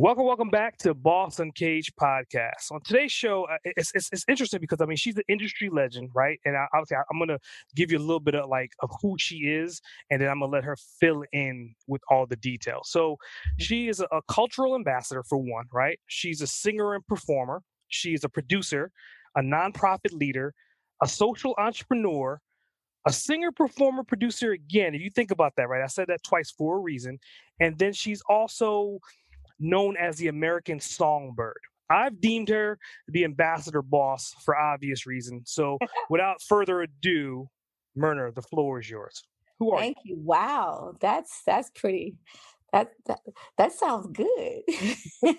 Welcome, welcome back to Boss Uncaged podcast. On today's show, uh, it's, it's, it's interesting because I mean she's an industry legend, right? And I, obviously, I'm gonna give you a little bit of like of who she is, and then I'm gonna let her fill in with all the details. So, she is a, a cultural ambassador for one, right? She's a singer and performer. She's a producer, a nonprofit leader, a social entrepreneur, a singer, performer, producer. Again, if you think about that, right? I said that twice for a reason. And then she's also known as the American Songbird. I've deemed her the ambassador boss for obvious reasons. So without further ado, Myrna, the floor is yours. Who are Thank you? you? Wow, that's that's pretty. That that, that sounds good.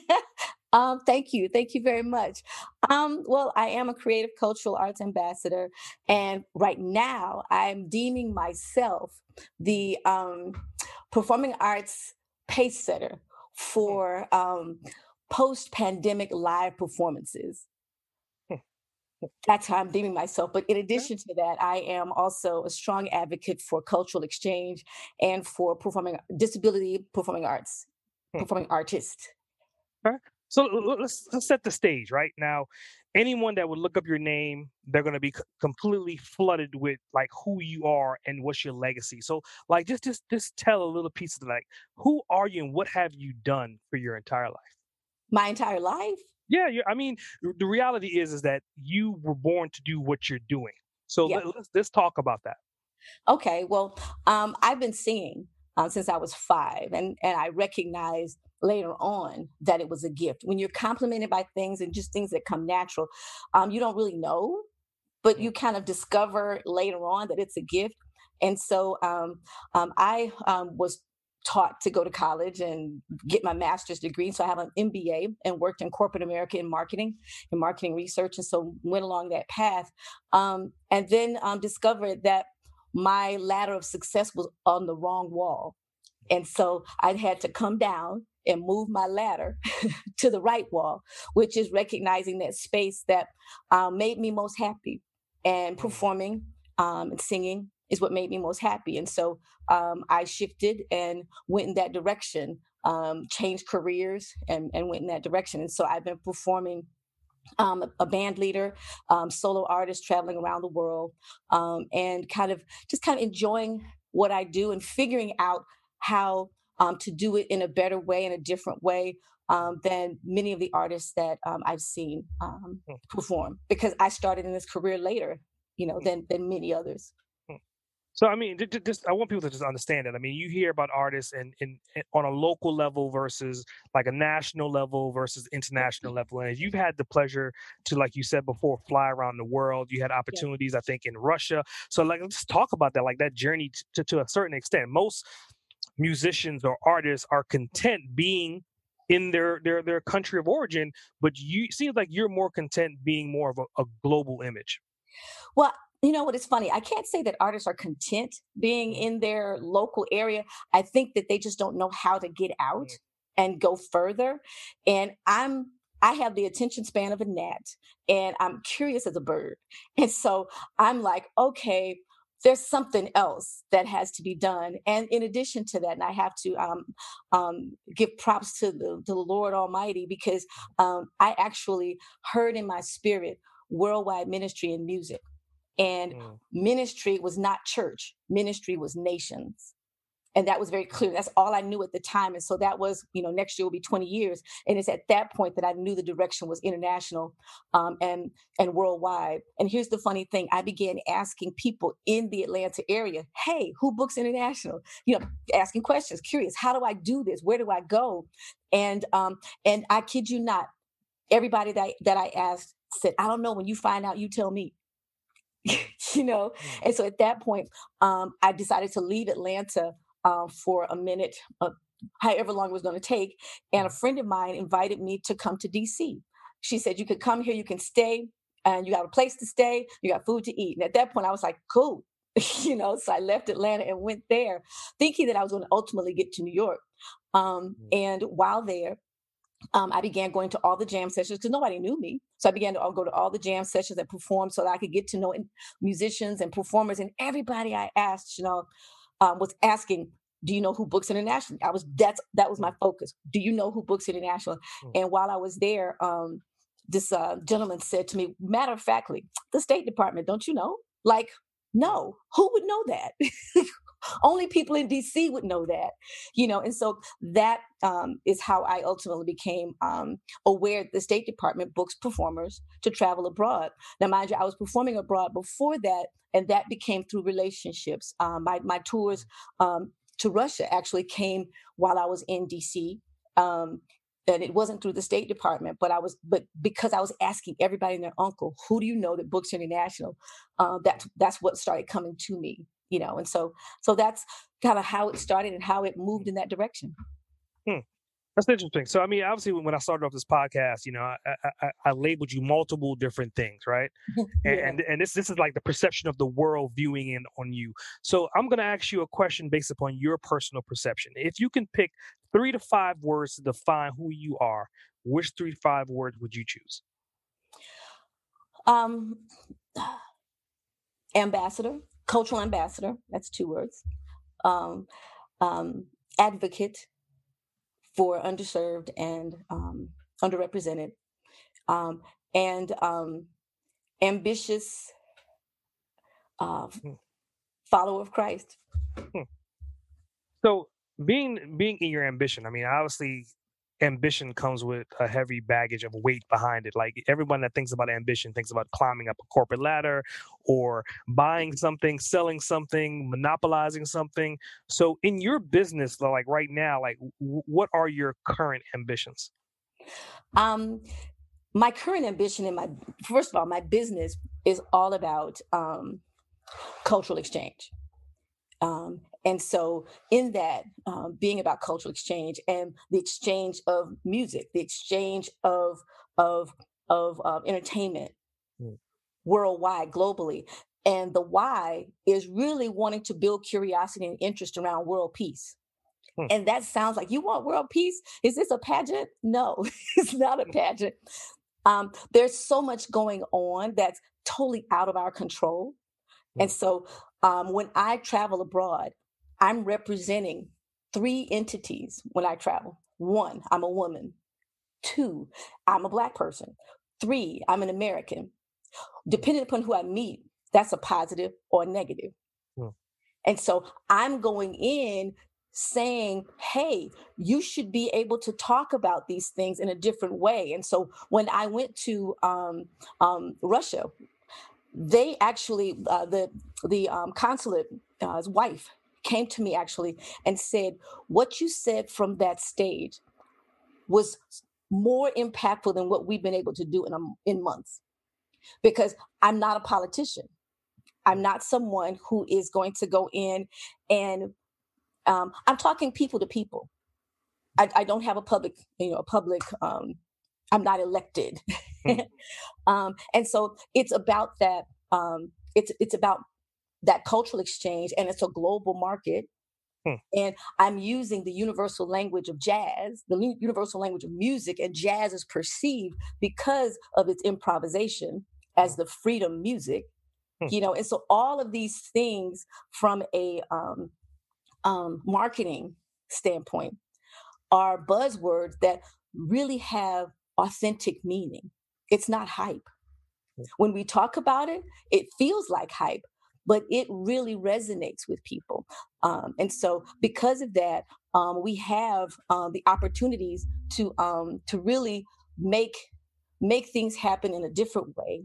um, thank you, thank you very much. Um, well, I am a creative cultural arts ambassador, and right now I'm deeming myself the um, performing arts pace setter. For um, post pandemic live performances. Hmm. That's how I'm deeming myself. But in addition to that, I am also a strong advocate for cultural exchange and for performing disability performing arts, hmm. performing artists. So let's, let's set the stage right now. Anyone that would look up your name, they're going to be c- completely flooded with like who you are and what's your legacy. So like just just just tell a little piece of like who are you and what have you done for your entire life? My entire life? Yeah, I mean the reality is is that you were born to do what you're doing. So let, us let's talk about that. Okay, well, um, I've been singing um, since I was five, and and I recognized later on that it was a gift. When you're complimented by things and just things that come natural, um, you don't really know, but you kind of discover later on that it's a gift. And so um, um, I um, was taught to go to college and get my master's degree. So I have an MBA and worked in corporate America in marketing and marketing research. And so went along that path. Um, and then um, discovered that my ladder of success was on the wrong wall. And so I had to come down and move my ladder to the right wall, which is recognizing that space that um, made me most happy. And mm. performing um, and singing is what made me most happy. And so um, I shifted and went in that direction, um, changed careers and, and went in that direction. And so I've been performing um, a band leader, um, solo artist traveling around the world, um, and kind of just kind of enjoying what I do and figuring out how um, to do it in a better way, in a different way um, than many of the artists that um, I've seen um, hmm. perform. Because I started in this career later, you know, hmm. than than many others. So I mean, just I want people to just understand that. I mean, you hear about artists and in, in, on a local level versus like a national level versus international level. And you've had the pleasure to, like you said before, fly around the world. You had opportunities, yeah. I think, in Russia. So like, let's talk about that, like that journey to, to a certain extent. Most musicians or artists are content being in their their their country of origin, but you seems like you're more content being more of a, a global image. Well, you know what? It's funny? I can't say that artists are content being mm-hmm. in their local area. I think that they just don't know how to get out mm-hmm. and go further. And I'm I have the attention span of a gnat and I'm curious as a bird. And so I'm like, okay, there's something else that has to be done. And in addition to that, and I have to um, um, give props to the, to the Lord Almighty because um, I actually heard in my spirit worldwide ministry and music. And mm. ministry was not church, ministry was nations. And that was very clear. That's all i knew at the time and so that was you know next year will be 20 years and it's at that point that i knew the direction was international um, and and worldwide. And here's the funny thing i began asking people in the atlanta area hey who books international? You know asking questions curious how do i do this? Where do i go? And um and i kid you not everybody that that i asked said i don't know. When you find out you tell me you know and so at that point um i decided to leave atlanta uh, for a minute, uh, however long it was going to take. And a mm. friend of mine invited me to come to DC. She said, You could come here, you can stay, and you got a place to stay, you got food to eat. And at that point, I was like, Cool. you know, so I left Atlanta and went there thinking that I was going to ultimately get to New York. Um, mm. and while there, um, I began going to all the jam sessions because nobody knew me. So I began to go to all the jam sessions and perform so that I could get to know musicians and performers. And everybody I asked, you know, um, was asking, "Do you know who Books International?" I was that's that was my focus. Do you know who Books International? Mm. And while I was there, um, this uh, gentleman said to me, matter of factly, the State Department, don't you know? Like, no, who would know that? Only people in DC would know that, you know. And so that um, is how I ultimately became um, aware the State Department books performers to travel abroad. Now, mind you, I was performing abroad before that, and that became through relationships. Um, my my tours um, to Russia actually came while I was in DC. Um, and it wasn't through the State Department, but I was, but because I was asking everybody and their uncle, who do you know that Books International? Uh, that's that's what started coming to me, you know, and so so that's kind of how it started and how it moved in that direction. Hmm. That's interesting. So, I mean, obviously, when I started off this podcast, you know, I, I, I labeled you multiple different things, right? yeah. And and this this is like the perception of the world viewing in on you. So, I'm going to ask you a question based upon your personal perception. If you can pick three to five words to define who you are, which three to five words would you choose? Um, ambassador, cultural ambassador. That's two words. Um, um, advocate for underserved and um, underrepresented, um, and um, ambitious uh, hmm. follower of Christ. Hmm. So, being being in your ambition, I mean, obviously, ambition comes with a heavy baggage of weight behind it. Like everyone that thinks about ambition thinks about climbing up a corporate ladder or buying something, selling something, monopolizing something. So in your business, like right now, like what are your current ambitions? Um, my current ambition in my first of all, my business is all about um, cultural exchange. Um, and so, in that, um, being about cultural exchange and the exchange of music, the exchange of of of uh, entertainment mm. worldwide, globally, and the why is really wanting to build curiosity and interest around world peace. Hmm. And that sounds like you want world peace. Is this a pageant? No, it's not a pageant. Um, there's so much going on that's totally out of our control. And hmm. so um, when I travel abroad, I'm representing three entities when I travel. One, I'm a woman. Two, I'm a Black person. Three, I'm an American. Depending upon who I meet, that's a positive or a negative. Hmm. And so I'm going in saying, hey, you should be able to talk about these things in a different way. And so when I went to um, um, Russia, they actually, uh, the, the um, consulate's uh, wife came to me actually and said, What you said from that stage was more impactful than what we've been able to do in, a, in months. Because I'm not a politician. I'm not someone who is going to go in and um, I'm talking people to people. I, I, don't have a public, you know, a public. Um, I'm not elected, hmm. um, and so it's about that. Um, it's it's about that cultural exchange and it's a global market Hmm. And I'm using the universal language of jazz, the universal language of music, and jazz is perceived because of its improvisation as hmm. the freedom music, hmm. you know. And so all of these things from a um, um, marketing standpoint are buzzwords that really have authentic meaning. It's not hype. When we talk about it, it feels like hype, but it really resonates with people. Um, and so, because of that, um, we have um, the opportunities to um, to really make make things happen in a different way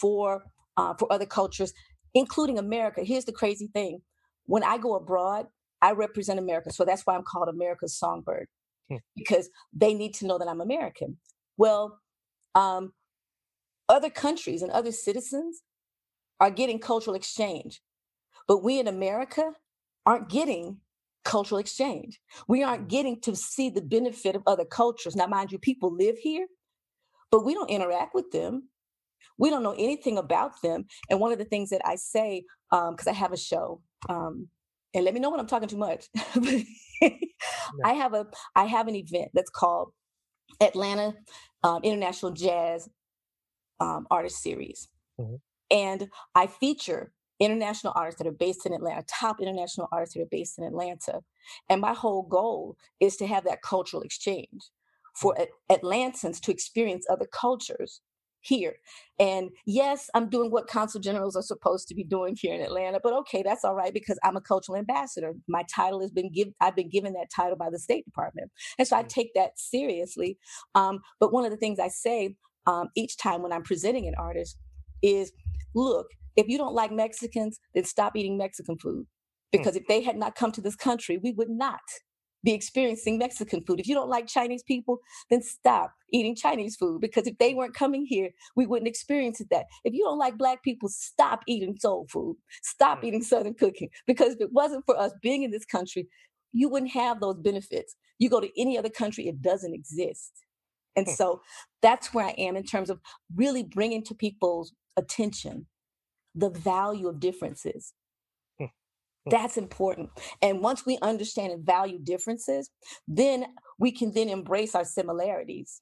for uh, for other cultures, including America. Here's the crazy thing: when I go abroad, I represent America, so that's why I'm called America's Songbird hmm. because they need to know that I'm American. Well, um, other countries and other citizens are getting cultural exchange. But we in America aren't getting cultural exchange. We aren't getting to see the benefit of other cultures. Now, mind you, people live here, but we don't interact with them. We don't know anything about them. And one of the things that I say, because um, I have a show, um, and let me know when I'm talking too much. I have a I have an event that's called Atlanta um, International Jazz um, Artist Series, mm-hmm. And I feature international artists that are based in Atlanta, top international artists that are based in Atlanta. And my whole goal is to have that cultural exchange for Atlantans to experience other cultures here. And yes, I'm doing what consul generals are supposed to be doing here in Atlanta, but okay, that's all right because I'm a cultural ambassador. My title has been given, I've been given that title by the State Department. And so I mm. take that seriously. Um, but one of the things I say um, each time when I'm presenting an artist is look, if you don't like Mexicans, then stop eating Mexican food. Hmm. Because if they had not come to this country, we would not be experiencing Mexican food. If you don't like Chinese people, then stop eating Chinese food because if they weren't coming here, we wouldn't experience that. If you don't like black people, stop eating soul food. Stop hmm. eating southern cooking because if it wasn't for us being in this country, you wouldn't have those benefits. You go to any other country, it doesn't exist. And hmm. so that's where I am in terms of really bringing to people's attention the value of differences. Hmm. Hmm. That's important. And once we understand and value differences, then we can then embrace our similarities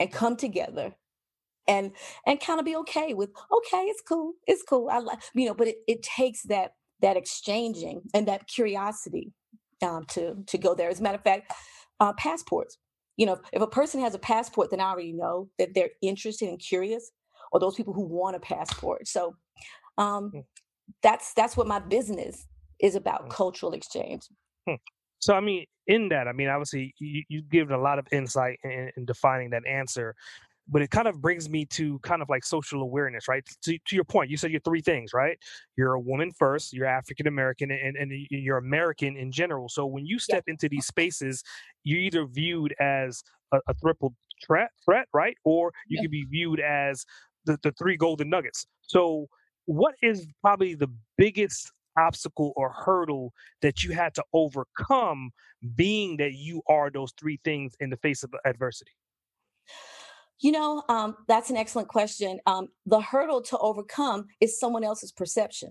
and come together and and kind of be okay with okay it's cool it's cool i like you know but it, it takes that that exchanging and that curiosity um, to to go there as a matter of fact uh, passports you know if a person has a passport then i already know that they're interested and curious or those people who want a passport so um, hmm. that's that's what my business is about hmm. cultural exchange hmm. so i mean in that i mean obviously you, you've given a lot of insight in, in defining that answer but it kind of brings me to kind of like social awareness, right? To, to your point, you said you're three things, right? You're a woman first, you're African American, and, and you're American in general. So when you step yeah. into these spaces, you're either viewed as a, a triple threat, threat, right? Or you yeah. can be viewed as the, the three golden nuggets. So what is probably the biggest obstacle or hurdle that you had to overcome being that you are those three things in the face of adversity you know um, that's an excellent question um, the hurdle to overcome is someone else's perception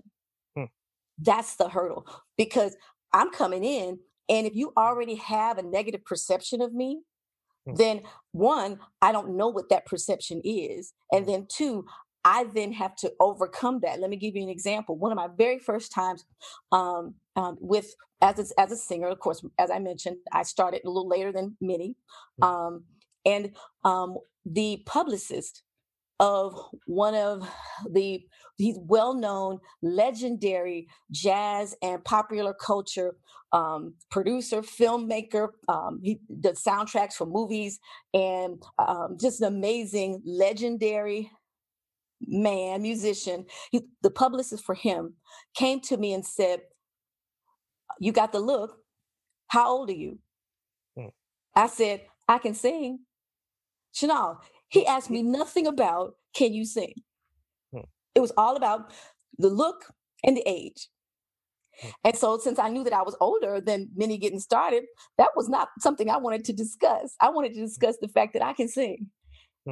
hmm. that's the hurdle because i'm coming in and if you already have a negative perception of me. Then one i don't know what that perception is and hmm. then two I then have to overcome that. Let me give you an example. One of my very first times um, um, with as a, as a singer, of course, as I mentioned, I started a little later than many, mm. um, and um, the publicist of one of the he's well-known legendary jazz and popular culture um, producer filmmaker um, he does soundtracks for movies and um, just an amazing legendary man, musician, he, the publicist for him came to me and said, You got the look. How old are you? Hmm. I said, I can sing. Chanel, he asked me nothing about can you sing? Hmm. It was all about the look and the age. Hmm. And so, since I knew that I was older than many getting started, that was not something I wanted to discuss. I wanted to hmm. discuss the fact that I can sing.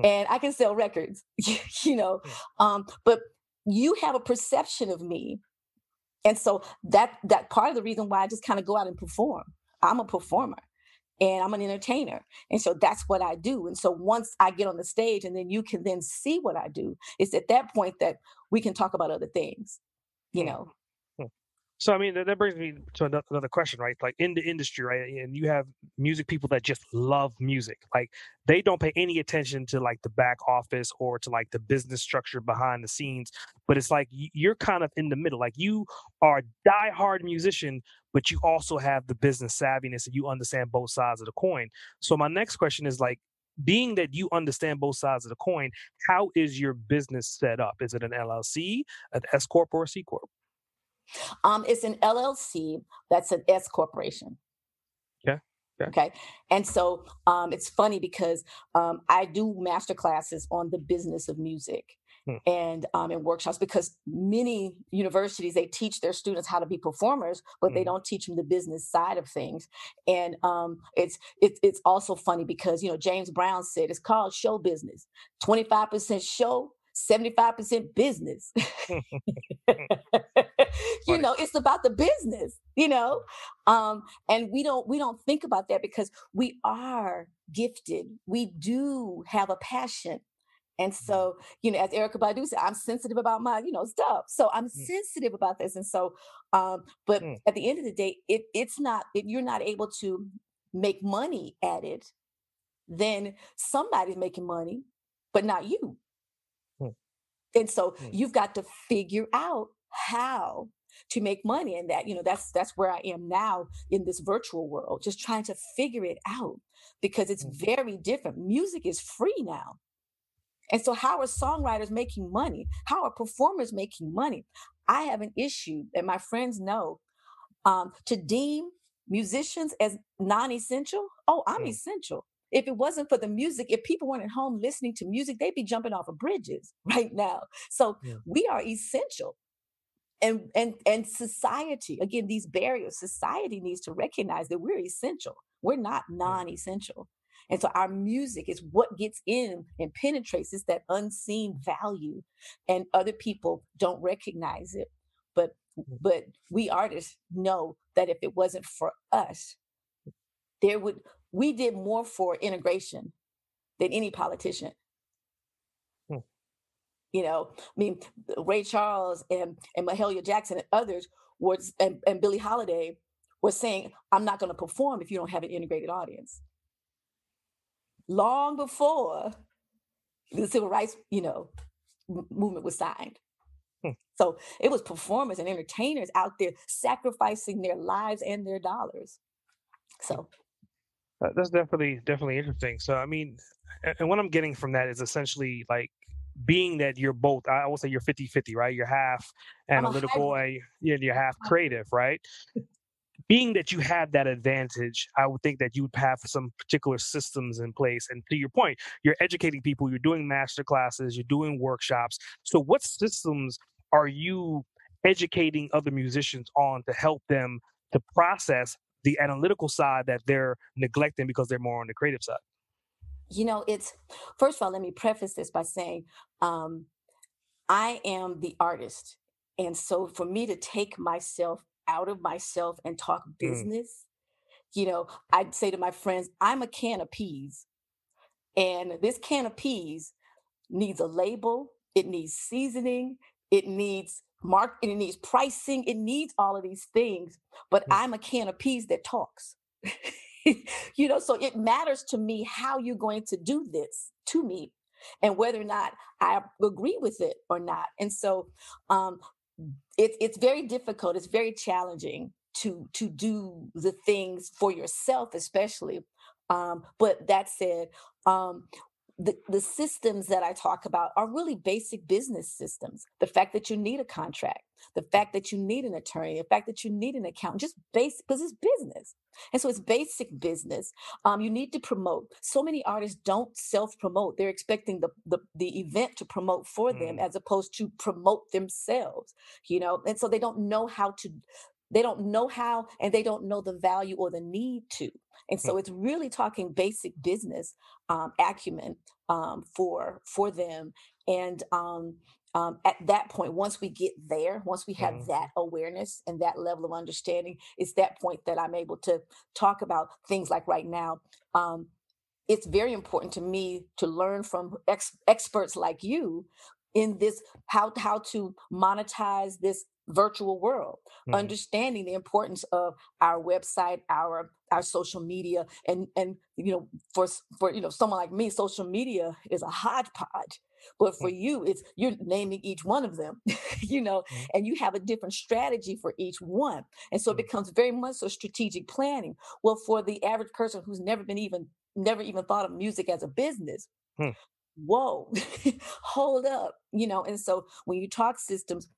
And I can sell records, you know. Um, but you have a perception of me. And so that that part of the reason why I just kind of go out and perform. I'm a performer and I'm an entertainer. And so that's what I do. And so once I get on the stage and then you can then see what I do, it's at that point that we can talk about other things, you know. So I mean that, that brings me to another question, right? Like in the industry, right? And you have music people that just love music. Like they don't pay any attention to like the back office or to like the business structure behind the scenes. But it's like you're kind of in the middle. Like you are a diehard musician, but you also have the business savviness and you understand both sides of the coin. So my next question is like, being that you understand both sides of the coin, how is your business set up? Is it an LLC, an S corp, or a C corp? Um, it's an LLC that's an S corporation. Yeah. Okay. okay. And so um, it's funny because um, I do master classes on the business of music. Hmm. And um, in workshops, because many universities they teach their students how to be performers, but hmm. they don't teach them the business side of things. And um, it's it's it's also funny because you know James Brown said it's called show business, twenty five percent show, 75% business. you know, it's about the business, you know. Um, and we don't we don't think about that because we are gifted. We do have a passion. And mm-hmm. so, you know, as Erykah Badu said, I'm sensitive about my, you know, stuff. So I'm mm. sensitive about this. And so, um, but mm. at the end of the day, if it's not if you're not able to make money at it, then somebody's making money, but not you. And so mm. you've got to figure out how to make money and that you know that's that's where i am now in this virtual world just trying to figure it out because it's mm. very different music is free now and so how are songwriters making money how are performers making money i have an issue and my friends know um, to deem musicians as non-essential oh i'm mm. essential if it wasn't for the music, if people weren't at home listening to music, they'd be jumping off of bridges right now. So yeah. we are essential. And, and and society again these barriers society needs to recognize that we're essential we're not non-essential and so our music is what gets in and penetrates is that unseen value and other people don't recognize it but but we artists know that if it wasn't for us there would we did more for integration than any politician. Hmm. You know, I mean, Ray Charles and, and Mahalia Jackson and others was and, and Billie Holiday were saying, I'm not going to perform if you don't have an integrated audience. Long before the civil rights, you know, movement was signed. Hmm. So it was performers and entertainers out there sacrificing their lives and their dollars. So uh, that's definitely definitely interesting. So I mean, and what I'm getting from that is essentially like being that you're both i would say you're 50 50 right? You're half analytical and you're half creative right? Being that you have that advantage i would think that you would have some particular systems in place and to your point you're educating people you're doing master classes you're doing workshops. So what systems are you educating other musicians on to help them to process the analytical side that they're neglecting because they're more on the creative side? You know, it's first of all, let me preface this by saying um, I am the artist. And so for me to take myself out of myself and talk mm. business, mm. you know, I'd say to my friends, I'm a can of peas. And this can of peas needs a label, it needs seasoning, it needs marketing, it needs pricing, it needs all of these things. But mm. I'm a can of peas that talks. you know, so it matters to me how you're going to do this to me and whether or not I agree with it or not. And so um it, it's very difficult, it's very challenging to to do the things for yourself, especially. Um, but that said, um, the, the systems that I talk about are really basic business systems. The fact that you need a contract, the fact that you need an attorney, the fact that you need an accountant, just basic because it's business. And so it's basic business. Um, you need to promote. So many artists don't self-promote. They're expecting the, the, the event to promote for them mm. as opposed to promote themselves, you know, and so they don't know how to they don't know how and they don't know the value or the need to. And hmm. so it's really talking basic business um, acumen um, for for them. And um, um, at that point, once we get there, once we have mm-hmm. that awareness and that level of understanding, it's that point that I'm able to talk about things like right now. Um, it's very important to me to learn from ex- experts like you in this how how to monetize this virtual world mm-hmm. understanding the importance of our website our our social media and and you know for for you know someone like me social media is a hodgepodge but for mm-hmm. you it's you're naming each one of them you know mm-hmm. and you have a different strategy for each one and so it mm-hmm. becomes very much so strategic planning well for the average person who's never been even never even thought of music as a business hmm. whoa hold up you know and so when you talk systems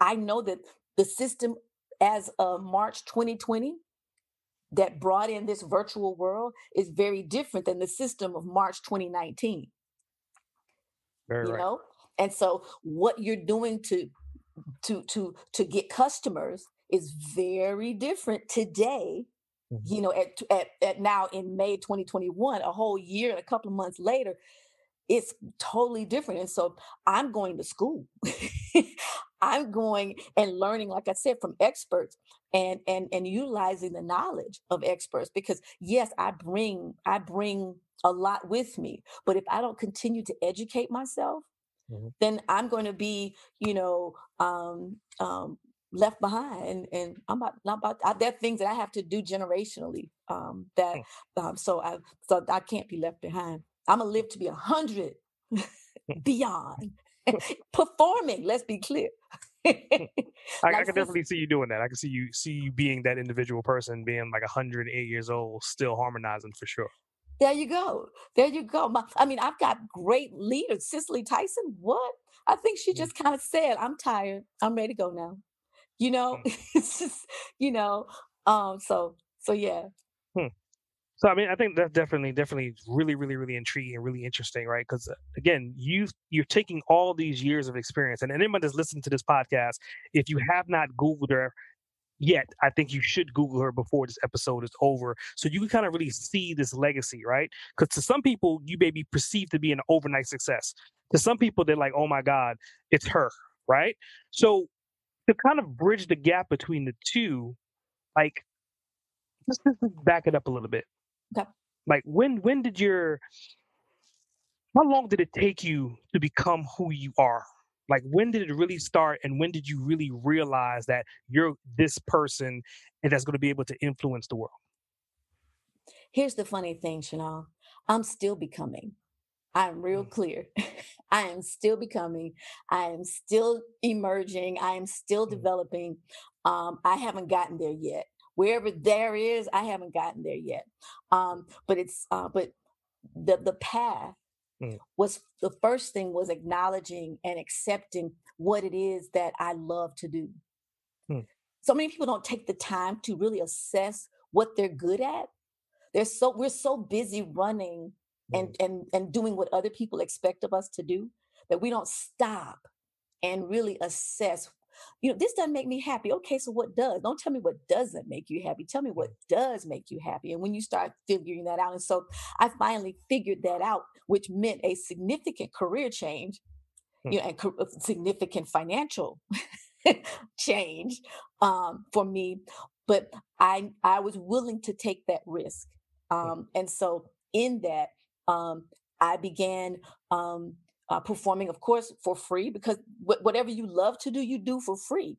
I know that the system as of March 2020 that brought in this virtual world is very different than the system of March 2019. Very you right. know? And so what you're doing to to to to get customers is very different today mm-hmm. you know at, at at now in may 2021 a whole year and a couple of months later it's totally different and so i'm going to school i'm going and learning like i said from experts and and and utilizing the knowledge of experts because yes i bring i bring a lot with me but if i don't continue to educate myself mm-hmm. then i'm going to be you know um, um, left behind and, and i'm not, not about I, there are things that i have to do generationally um, that mm. um, so i so i can't be left behind i'm gonna live to be a hundred beyond performing let's be clear I, I, can definitely see you doing that. I can see you see you being that individual person, being like 108 years old, still harmonizing for sure. There you go. There you go. My, I mean, I've got great leaders. Cicely Tyson, what? I think she mm. just kind of said, I'm tired. I'm ready to go now. You know, mm. it's just, you know, um, so so yeah. Hmm. So I mean, I think that's definitely, definitely, really, really, really intriguing and really interesting, right? Because uh, again, you you're taking all these years of experience, and anyone that's listening to this podcast, if you have not Googled her yet, I think you should Google her before this episode is over, so you can kind of really see this legacy, right? Because to some people, you may be perceived to be an overnight success. To some people, they're like, "Oh my God, it's her," right? So to kind of bridge the gap between the two, like, let's, let's back it up a little bit. Okay. Like, when when did your how long did it take you to become who you are? Like, when did it really start, and when did you really realize that you're this person and that's going to be able to influence the world? Here's the funny thing, Chanel. I'm still becoming. I'm real mm. clear. I am still becoming. I am still emerging. I am still mm. developing. Um, I haven't gotten there yet. Wherever there is, I haven't gotten there yet. Um, but it's uh, but the the path mm. was the first thing was acknowledging and accepting what it is that I love to do. Mm. So many people don't take the time to really assess what they're good at. They're so we're so busy running and mm. and and doing what other people expect of us to do that we don't stop and really assess you know this doesn't make me happy. Okay so what does? Don't tell me what doesn't make you happy. Tell me what does make you happy. And when you start figuring that out and so i finally figured that out which meant a significant career change hmm. you know and co- uh, significant financial change um, for me. But i i was willing to take that risk um, and so in that um, I began um, uh, performing, of course, for free because wh- whatever you love to do, you do for free.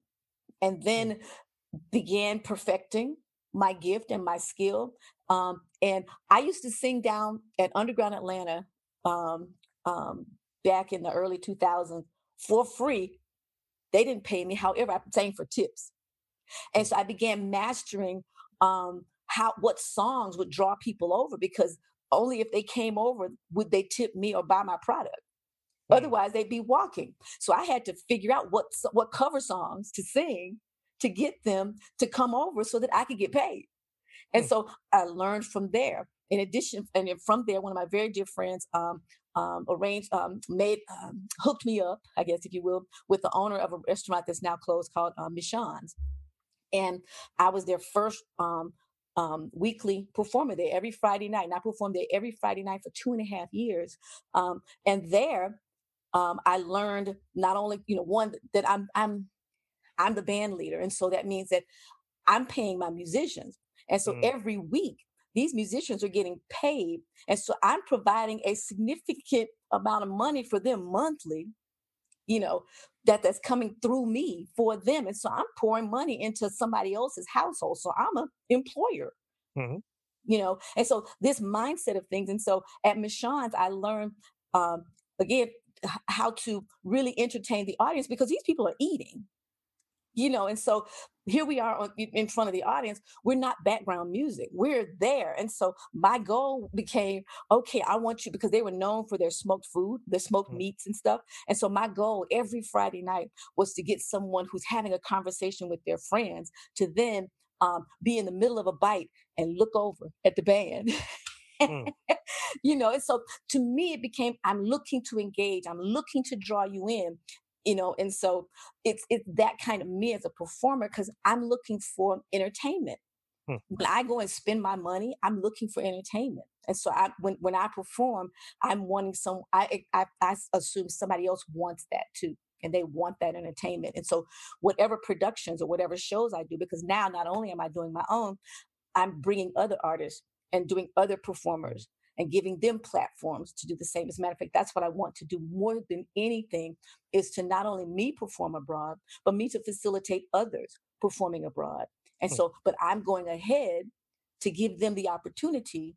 And mm. then began perfecting my gift and my skill. Um, and I used to sing down at Underground Atlanta um, um, back in the early 2000s for free. They didn't pay me, however, I sang for tips. And so I began mastering um, how what songs would draw people over because only if they came over would they tip me or buy my product. Otherwise, they'd be walking. So I had to figure out what what cover songs to sing to get them to come over so that I could get paid. And mm. so I learned from there. In addition, and from there, one of my very dear friends um, um, arranged, um, made, um, hooked me up, I guess, if you will, with the owner of a restaurant that's now closed called uh, Michonne's. And I was their first um, um, weekly performer there every Friday night. And I performed there every Friday night for two and a half years. Um, and there, um, I learned not only, you know, one that I'm I'm I'm the band leader, and so that means that I'm paying my musicians, and so mm. every week these musicians are getting paid, and so I'm providing a significant amount of money for them monthly you know that that's coming through me for them and so i'm pouring money into somebody else's household so i'm an employer mm-hmm. you know and so this mindset of things and so at michonne's i learned um, again how to really entertain the audience because these people are eating you know and so here we are in front of the audience we're not background music we're there and so my goal became okay i want you because they were known for their smoked food their smoked mm-hmm. meats and stuff and so my goal every friday night was to get someone who's having a conversation with their friends to then um, be in the middle of a bite and look over at the band mm. you know, so to me, it became I'm looking to engage, I'm looking to draw you in, you know, and so it's it's that kind of me as a performer because I'm looking for entertainment. Hmm. When I go and spend my money, I'm looking for entertainment. And so I, when, when I perform, I'm wanting some, I, I, I assume somebody else wants that too. And they want that entertainment. And so whatever productions or whatever shows I do, because now not only am I doing my own, I'm bringing other artists and doing other performers and giving them platforms to do the same. As a matter of fact, that's what I want to do more than anything is to not only me perform abroad, but me to facilitate others performing abroad. And hmm. so, but I'm going ahead to give them the opportunity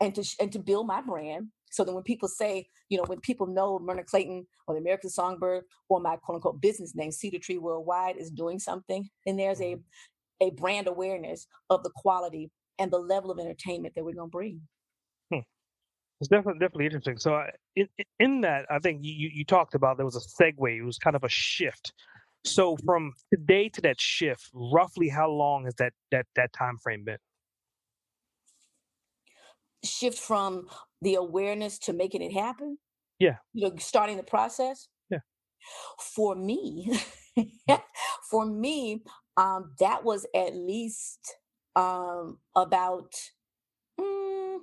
and to and to build my brand so that when people say, you know, when people know Myrna Clayton or the American Songbird or my quote unquote business name, Cedar Tree Worldwide, is doing something, then there's a mm-hmm. a brand awareness of the quality and the level of entertainment that we're going to bring. Hmm. It's definitely definitely interesting. So uh, in in that, I think you you talked about there was a segue. It was kind of a shift. So from today to that shift, roughly how long has that that that time frame been? shift from the awareness to making it happen yeah you know starting the process yeah for me for me um that was at least um about mm,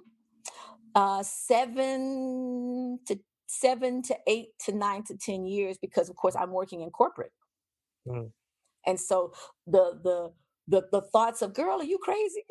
uh seven to seven to eight to nine to ten years because of course i'm working in corporate. Mm. and so the the the, the thoughts of girl are you crazy?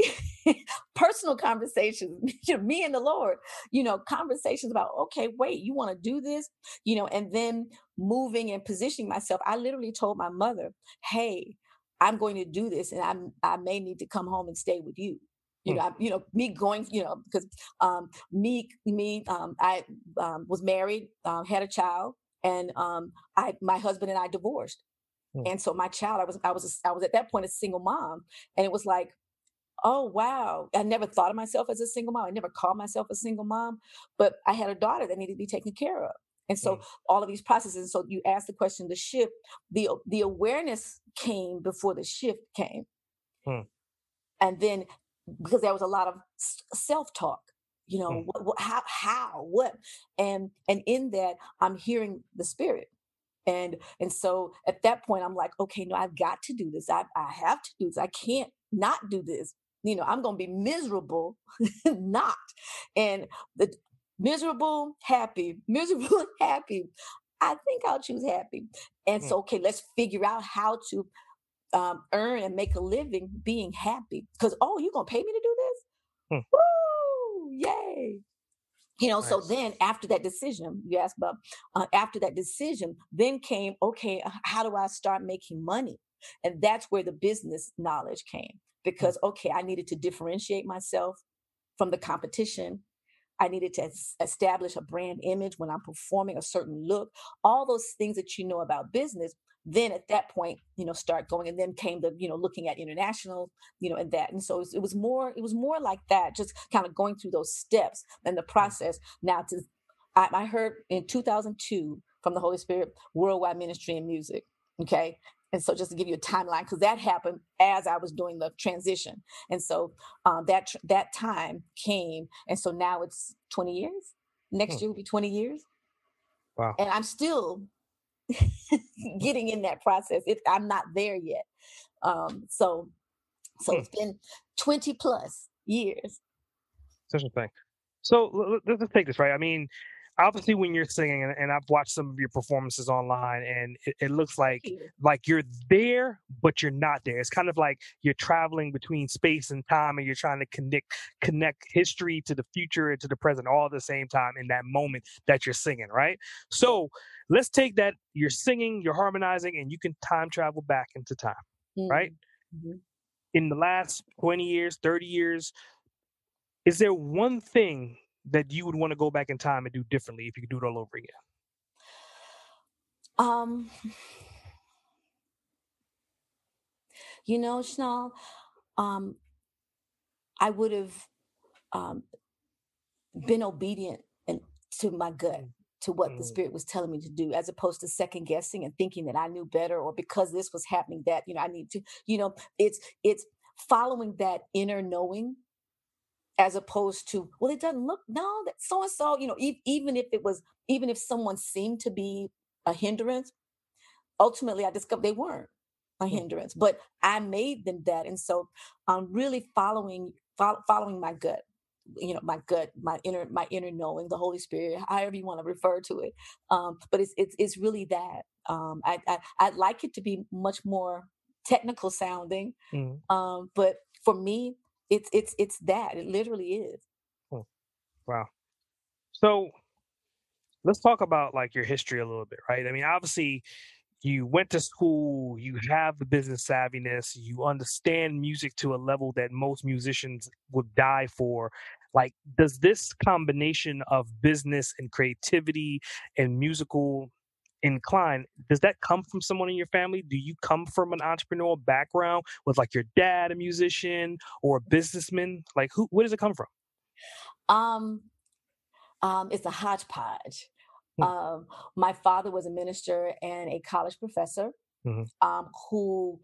Personal conversations me and the lord you know conversations about okay wait you want to do this? You know and then moving and positioning myself. I literally told my mother hey i'm going to do this and i'm i may need to come home and stay with you you know, I, you know, me going, you know, because um, me, me, um, I um, was married, um, had a child, and um, I, my husband and I divorced. Hmm. And so my child, I was, I was, I was at that point a single mom, and it was like, oh wow, I never thought of myself as a single mom. I never called myself a single mom, but I had a daughter that needed to be taken care of. And so mm. all of these processes. So you asked the question, the shift, the the awareness came before the shift came, hmm. and then because there was a lot of self talk. You know, hmm. what, what, how, how, what, and and in that, I'm hearing the spirit and and so at that point i'm like okay no i've got to do this i, I have to do this i can't not do this you know i'm gonna be miserable not and the miserable happy miserable happy i think i'll choose happy and mm. so okay let's figure out how to um, earn and make a living being happy because oh you're gonna pay me to do this mm. Woo! yay you know nice. so then after that decision you asked about uh, after that decision then came okay how do i start making money and that's where the business knowledge came mm. because okay i needed to differentiate myself from the competition I needed to establish a brand image when I'm performing a certain look, all those things that you know about business then at that point you know start going and then came the you know looking at international you know and that and so it was, it was more it was more like that just kind of going through those steps and the mm. process now to I, I heard in 2002 from the holy spirit worldwide ministry and music okay and so just to give you a timeline because that happened as i was doing the transition and so um, that that time came and so now it's 20 years next hmm. year will be 20 years wow and i'm still getting in that process. If I'm not there yet. Um, so so hmm. it's been 20 plus years. Such a thing. So let's take this right. I mean, obviously when you're singing and, and, i've watched some of your performances online and it, it looks like like you're there but you're not there it's kind of like you're traveling between space and time and you're trying to connect connect history to the future and to the present all at the same time in that moment that you're singing right so let's take that you're singing you're harmonizing and you can time travel back into time mm-hmm. right mm-hmm. in the last 20 years 30 years is there one thing that you would want to go back in time and do differently if you could do it all over again? Um, you know, Chanel, um, I would have um, been obedient and to my gut, mm. to what mm. the spirit was telling me to do, as opposed to second guessing and thinking that I knew better, or because this was happening, that you know I need to. You know, it's it's following that inner knowing as opposed to well it doesn't look no that so and so you know e- even if it was even if someone seemed to be a hindrance ultimately i discovered they weren't a hmm. hindrance but i made them that and so i'm really following fo- following my gut you know my gut my inner my inner knowing the holy spirit however you want to refer to it um but it's it's, it's really that um I, I i'd like it to be much more technical sounding mm. um but for me it's it's it's that it literally is. Oh, wow. So let's talk about like your history a little bit right? I mean obviously you went to school, you have the business savviness, you understand music to a level that most musicians would die for. Like, does this combination of business and creativity and musical incline does that come from someone in your family? Do you come from an entrepreneurial background with like your dad a musician or a businessman? Like who where does it come from? Um um it's a hodgepodge. Hmm. um my father was a minister and a college professor mm-hmm. um who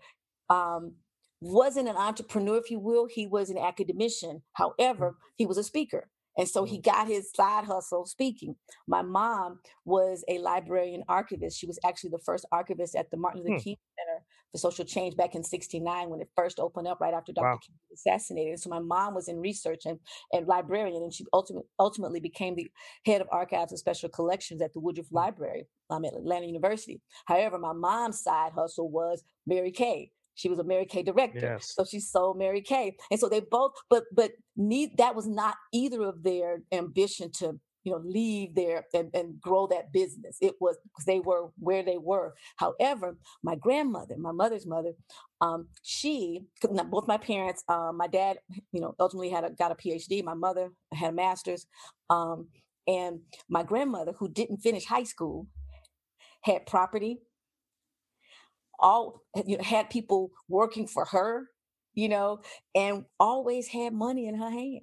um wasn't an entrepreneur if you will. He was an academician. However mm-hmm. he was a speaker and so he mm. got his side hustle speaking. My mom was a librarian archivist. She was actually the first archivist at the Martin Luther hmm. King Center for Social Change back in 69 when it first opened up right after Dr. Wow. King was assassinated. So my mom was in research and, and librarian, and she ultimately, ultimately became the head of archives and special collections at the Woodruff hmm. Library um, at Atlanta University. However, my mom's side hustle was Mary Kay. She was a Mary Kay director. Yes. So she sold Mary Kay. And so they both, but but need that was not either of their ambition to you know leave there and, and grow that business it was because they were where they were however my grandmother my mother's mother um, she both my parents um, my dad you know ultimately had a, got a phd my mother had a master's um, and my grandmother who didn't finish high school had property all you know, had people working for her, you know, and always had money in her hand.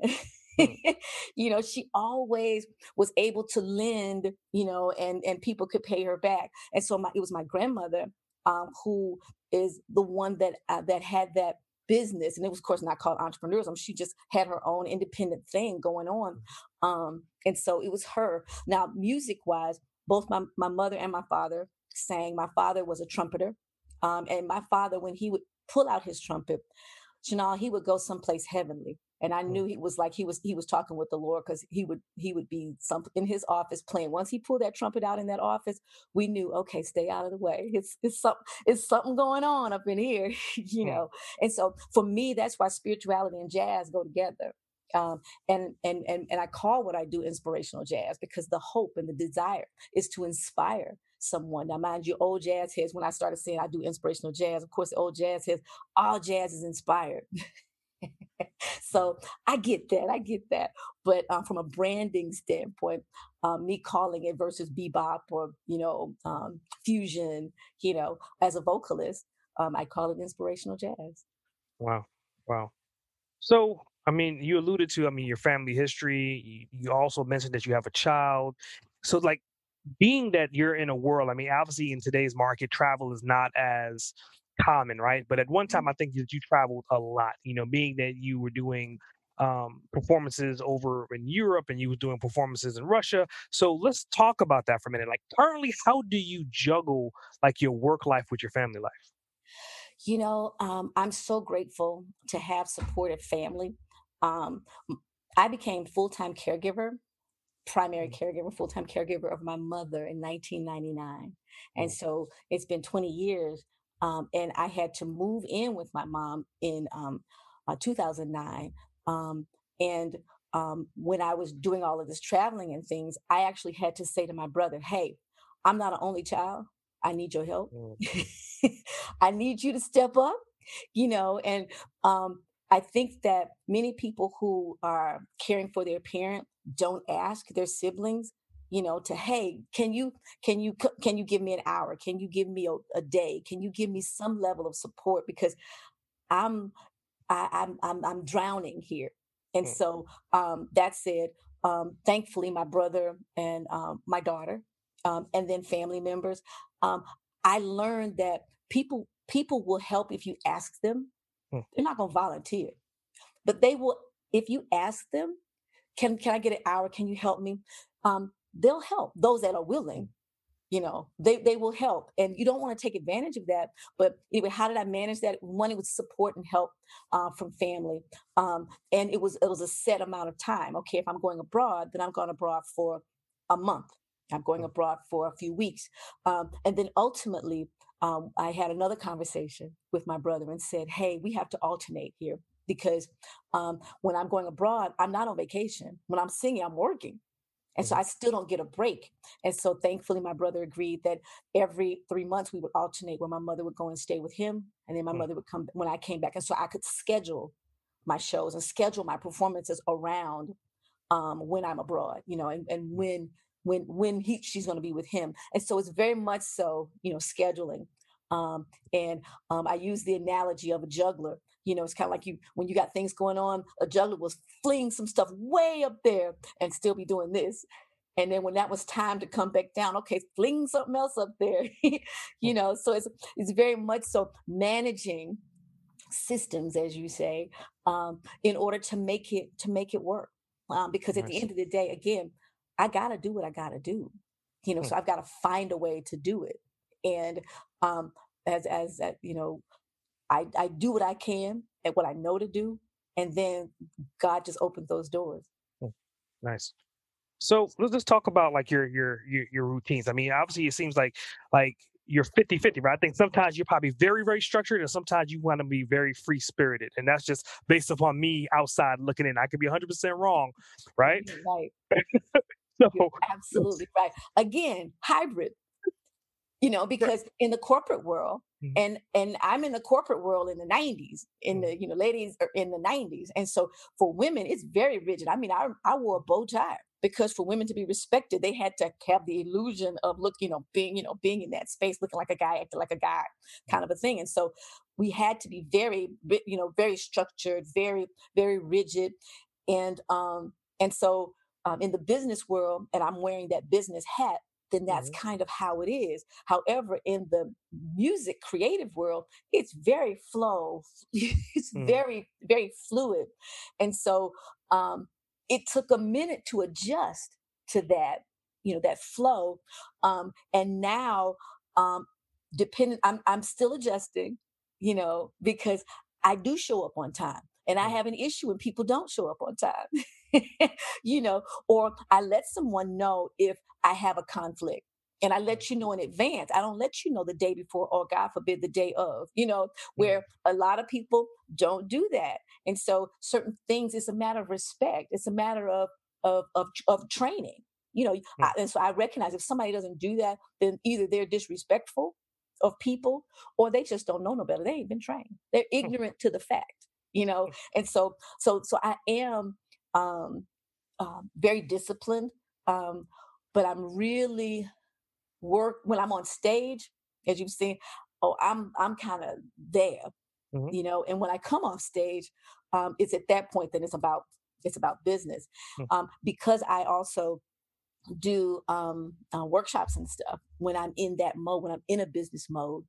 Hmm. you know, she always was able to lend, you know, and and people could pay her back. And so my it was my grandmother um, who is the one that uh, that had that business and it was of course not called entrepreneurism she just had her own independent thing going on hmm. um, and so it was her now music wise both my, my mother and my father sang my father was a trumpeter um, and my father, when he would pull out his trumpet, Janelle, he would go someplace heavenly. And I mm. knew he was like he was he was talking with the Lord because he would he would be some in his office playing. Once he pulled that trumpet out in that office, we knew okay, stay out of the way. It's it's something it's something going on up in here, you know. And so for me, that's why spirituality and jazz go together. Um, and and and and I call what I do inspirational jazz because the hope and the desire is to inspire someone. Now, mind you, old jazz heads, when I started saying I do inspirational jazz, of course, old jazz heads, all jazz is inspired. so I get that. I get that. But um, from a branding standpoint, um, me calling it versus bebop or, you know, um, fusion, you know, as a vocalist, um, I call it inspirational jazz. Wow. Wow. So, I mean, you alluded to, I mean, your family history. You also mentioned that you have a child. So, like, being that you're in a world, I mean, obviously in today's market, travel is not as common, right? But at one time, mm-hmm. I think that you traveled a lot. You know, being that you were doing um, performances over in Europe and you were doing performances in Russia. So let's talk about that for a minute. Like currently, how do you juggle like your work life with your family life? You know, um, I'm so grateful to have supportive family. Um, I became full time caregiver primary mm. caregiver, full time caregiver of my mother in 1999. And mm. so it's been 20 years. Um, and I had to move in with my mom in um, uh, 2009. Um, and um, when I was doing all of this traveling and things, I actually had to say to my brother, Hey, I'm not an only child. I need your help. Mm. I need you to step up, you know, and um, I think that many people who are caring for their parent don't ask their siblings you know to hey can you can you can you give me an hour? Can you give me a, a day? Can you give me some level of support? Because i'm I, am I'm, I'm i'm drowning here. And mm. so um that said um thankfully my brother and um my daughter um and then family members um i learned that people people will help if you ask them. Mm. they're not going to volunteer. But they will if you ask them, can can I get an hour? Can you help me? Um, they'll help those that are willing you know they they will help and you don't want to take advantage of that but anyway how did i manage that one it was support and help uh, from family um, and it was it was a set amount of time okay if i'm going abroad then i'm going abroad for a month i'm going mm. abroad for a few weeks um, and then ultimately um, i had another conversation with my brother and said hey we have to alternate here because um, when i'm going abroad i'm not on vacation when i'm singing i'm working and so mm-hmm. I still don't get a break. And so thankfully, my brother agreed that every three months we would alternate where my mother would go and stay with him. And then my mm-hmm. mother would come when I came back. And so I could schedule my shows and schedule my performances around um, when I'm abroad, you know, and, and when when when he she's going to be with him. And so it's very much so, you know, scheduling. Um, and um, I use the analogy of a juggler you know, it's kind of like you when you got things going on, a juggler was fling some stuff way up there and still be doing this. And then when that was time to come back down, okay, fling something else up there. you mm. know, so it's it's very much so managing systems, as you say, um, in order to make it to make it work. Um, because at the end of the day, again, I gotta do what I gotta do. You know, hmm. so I've got to find a way to do it. And um, as as uh, you know, I, I do what I can and what I know to do, and then God just opens those doors. Hmm, nice. So let's just talk about like your your your, your routines. I mean, obviously it seems like like you're 50 50, right? I think sometimes you're probably very, very structured, and sometimes you want to be very free spirited. And that's just based upon me outside looking in. I could be 100% wrong, right? Right. so, you're absolutely right. Again, hybrid you know because in the corporate world mm-hmm. and and i'm in the corporate world in the 90s in mm-hmm. the you know ladies are in the 90s and so for women it's very rigid i mean i, I wore a bow tie because for women to be respected they had to have the illusion of look you know being you know being in that space looking like a guy acting like a guy kind of a thing and so we had to be very you know very structured very very rigid and um and so um, in the business world and i'm wearing that business hat then that's mm-hmm. kind of how it is. However, in the music creative world, it's very flow. it's mm-hmm. very, very fluid. And so um, it took a minute to adjust to that, you know, that flow. Um, and now, um, depending, I'm, I'm still adjusting, you know, because I do show up on time. And I mm. have an issue when people don't show up on time, you know, or I let someone know if I have a conflict and I let you know in advance. I don't let you know the day before or God forbid the day of, you know, where a lot of people don't do that. And so certain things, it's a matter of respect. It's a matter of of of, of training. You know, I, and so I recognize if somebody doesn't do that, then either they're disrespectful of people or they just don't know no better. They ain't been trained. They're ignorant to the fact you know and so so so i am um, um very disciplined um but i'm really work when i'm on stage as you've seen oh i'm i'm kind of there mm-hmm. you know and when i come off stage um it's at that point that it's about it's about business mm-hmm. um because i also do um uh, workshops and stuff when i'm in that mode when i'm in a business mode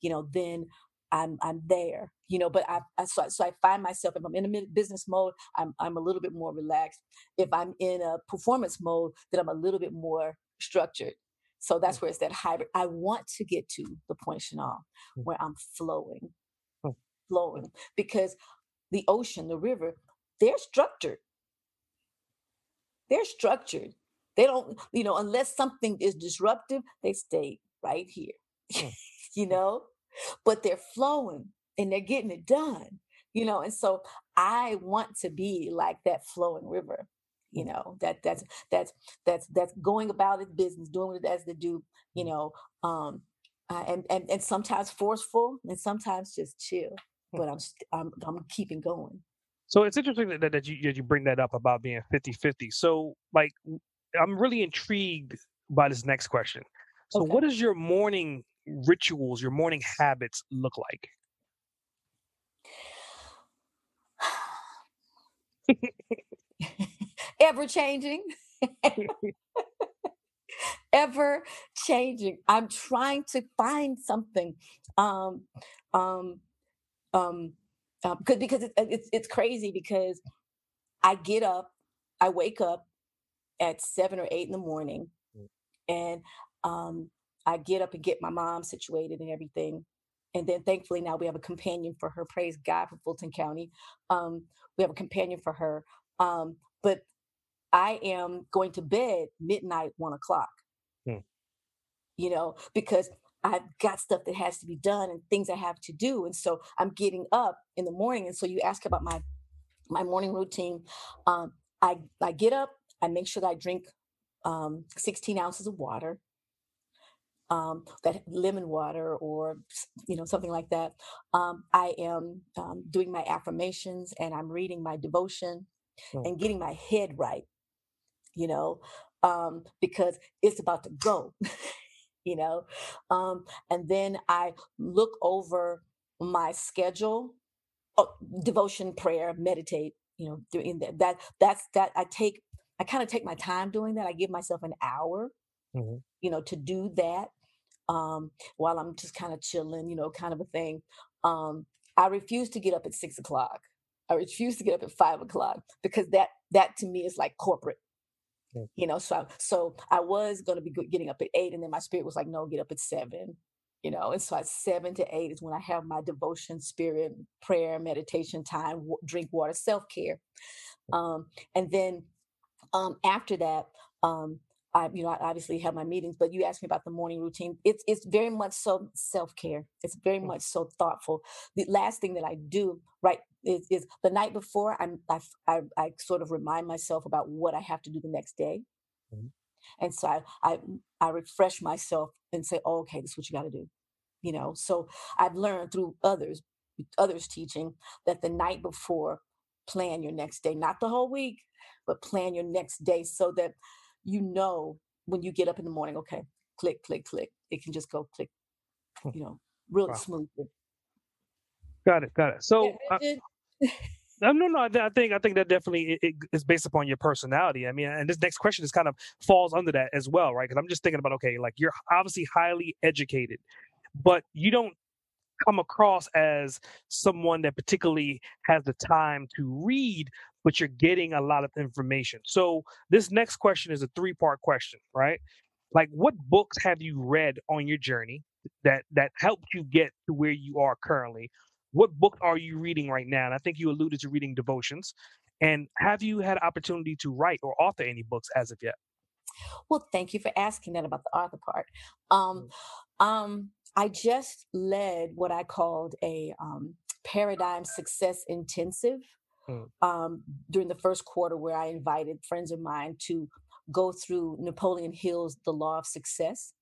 you know then I'm I'm there, you know. But I, I so, I, so I find myself if I'm in a business mode, I'm I'm a little bit more relaxed. If I'm in a performance mode, then I'm a little bit more structured. So that's where it's that hybrid. I want to get to the point, Chanel, hmm. where I'm flowing, hmm. flowing, because the ocean, the river, they're structured. They're structured. They don't, you know, unless something is disruptive, they stay right here. Hmm. you know, but they're flowing and they're getting it done, you know. And so I want to be like that flowing river, you know, that that's that's that's that's going about its business, doing what it has to do, you know, um, uh, and and and sometimes forceful and sometimes just chill. Hmm. But I'm I'm I'm keeping going. So it's interesting that, that you that you bring that up about being 50-50. So like I'm really intrigued by this next question. So okay. what is your morning rituals, your morning habits look like? Ever changing. Ever changing. I'm trying to find something. Um, um, um, um, because it's, it's it's crazy because I get up, I wake up at seven or eight in the morning, mm. and um, I get up and get my mom situated and everything. And then thankfully now we have a companion for her. Praise God for Fulton County. Um, we have a companion for her. Um, but I am going to bed midnight, one o'clock. Hmm. You know, because I've got stuff that has to be done and things I have to do. And so I'm getting up in the morning. And so you ask about my my morning routine. Um, I I get up, I make sure that I drink um, 16 ounces of water um, that lemon water or you know something like that. Um, I am um, doing my affirmations and I'm reading my devotion oh. and getting my head right. You know, um, because it's about to go. you know, um, and then I look over my schedule, oh, devotion, prayer, meditate. You know, doing that. That that's that. I take. I kind of take my time doing that. I give myself an hour Mm-hmm. you know, to do that um, while I'm just kind of chilling, you know, kind of a thing. Um, I refuse to get up at six o'clock. I refuse to get up at five o'clock because that that to me is like corporate. Mm. You know, so I, so I was going to be getting up at eight, and then my spirit was like, "No, get up at seven. You know, and so at seven to eight is when I have my devotion, spirit, prayer, meditation time, w- drink water, self care, mm. um, and then um, after that, um, I, you know, I obviously have my meetings, but you asked me about the morning routine. It's it's very much so self care. It's very mm. much so thoughtful. The last thing that I do right is, is the night before I'm I, I, I sort of remind myself about what I have to do the next day, mm-hmm. and so I, I I refresh myself and say, oh, okay, this is what you got to do. You know, so I've learned through others others teaching that the night before plan your next day, not the whole week, but plan your next day so that you know when you get up in the morning, okay, click, click, click. It can just go click, hmm. you know, really wow. smoothly. Got it, got it. So. Uh, no, no, no. I think I think that definitely it, it is based upon your personality. I mean, and this next question is kind of falls under that as well, right? Because I'm just thinking about okay, like you're obviously highly educated, but you don't come across as someone that particularly has the time to read but you're getting a lot of information. So this next question is a three part question, right? Like what books have you read on your journey that that helped you get to where you are currently? What book are you reading right now? And I think you alluded to reading devotions. And have you had opportunity to write or author any books as of yet? Well, thank you for asking that about the author part. Um, mm. um, I just led what I called a um, paradigm success intensive mm. um, during the first quarter where I invited friends of mine to go through Napoleon Hill's The Law of Success.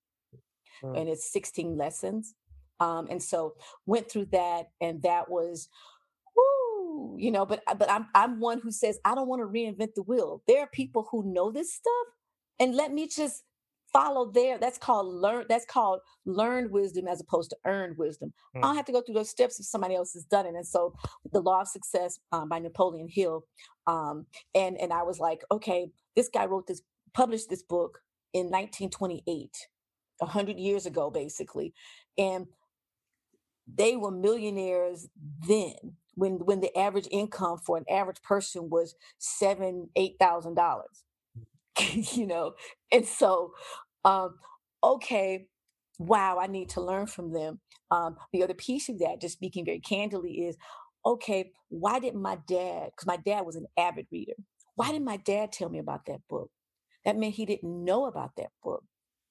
Mm. And it's 16 lessons. Um, and so went through that, and that was woo, you know, but but I'm I'm one who says I don't want to reinvent the wheel. There are people who know this stuff, and let me just follow there. That's called learn. That's called learned wisdom as opposed to earned wisdom. Mm. I don't have to go through those steps if somebody else has done it. And so, the Law of Success um, by Napoleon Hill, um, and and I was like, okay, this guy wrote this, published this book in 1928, a hundred years ago, basically, and they were millionaires then. When, when the average income for an average person was seven eight thousand dollars you know and so um okay wow i need to learn from them. Um the other piece of that just speaking very candidly is okay why didn't my dad because my dad was an avid reader why didn't my dad tell me about that book? That meant he didn't know about that book.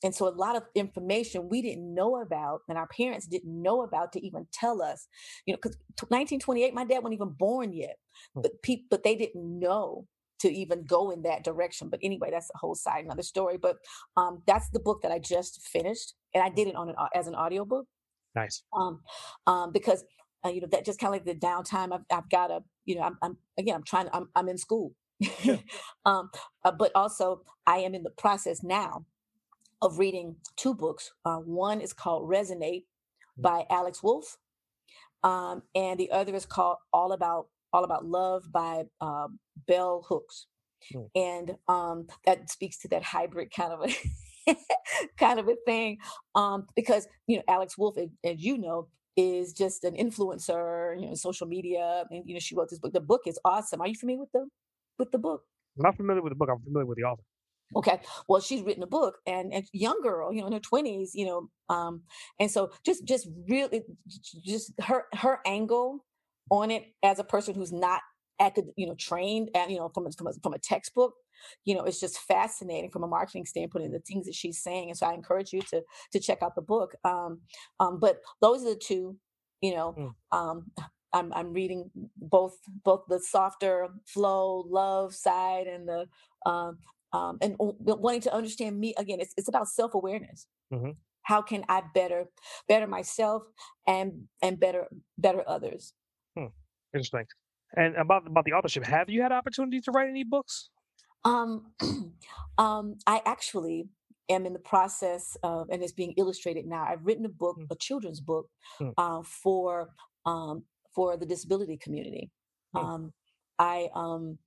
And so a lot of information we didn't know about and our parents didn't know about to even tell us you know because 1928 my dad wasn't even born yet hmm. but people but they didn't know to even go in that direction. But anyway, that's a whole side another story. But um, that's the book that I just finished, and I did it on an as an audio book. Nice. Um, um, because uh, you know that just kind of like the downtime. I've, I've got a you know, I'm, I'm again, I'm trying. I'm, I'm in school, yeah. um, uh, but also I am in the process now of reading two books. Uh, one is called Resonate mm. by Alex Wolf, um, and the other is called All About all About Love by um, Bell Hooks. Mm. And um, that speaks to that hybrid kind of a kind of a thing. Um, because, you know, Alex wolf as you know, is just an influencer, you know, social media. And, you know, she wrote this book. The book is awesome. Are you familiar with the with the book? I'm not familiar with the book. I'm familiar with the author. Okay. Well, she's written a book and, and young girl, you know, in her twenties, you know, um, and so just, just really, just her, her angle on it as a person who's not acad- you know, trained and, you know, from a, from a, from a textbook, you know, it's just fascinating from a marketing standpoint and the things that she's saying. And so I encourage you to, to check out the book. Um, um, but those are the two, you know, mm. um, I'm, I'm reading both both the softer flow love side and the um, um, and wanting to understand me again. It's it's about self awareness. Mm-hmm. How can I better better myself and and better better others? Hmm. Interesting. And about about the authorship, have you had opportunity to write any books? Um, um, I actually am in the process of, and it's being illustrated now. I've written a book, mm. a children's book, mm. uh, for um, for the disability community. Mm. Um, I um,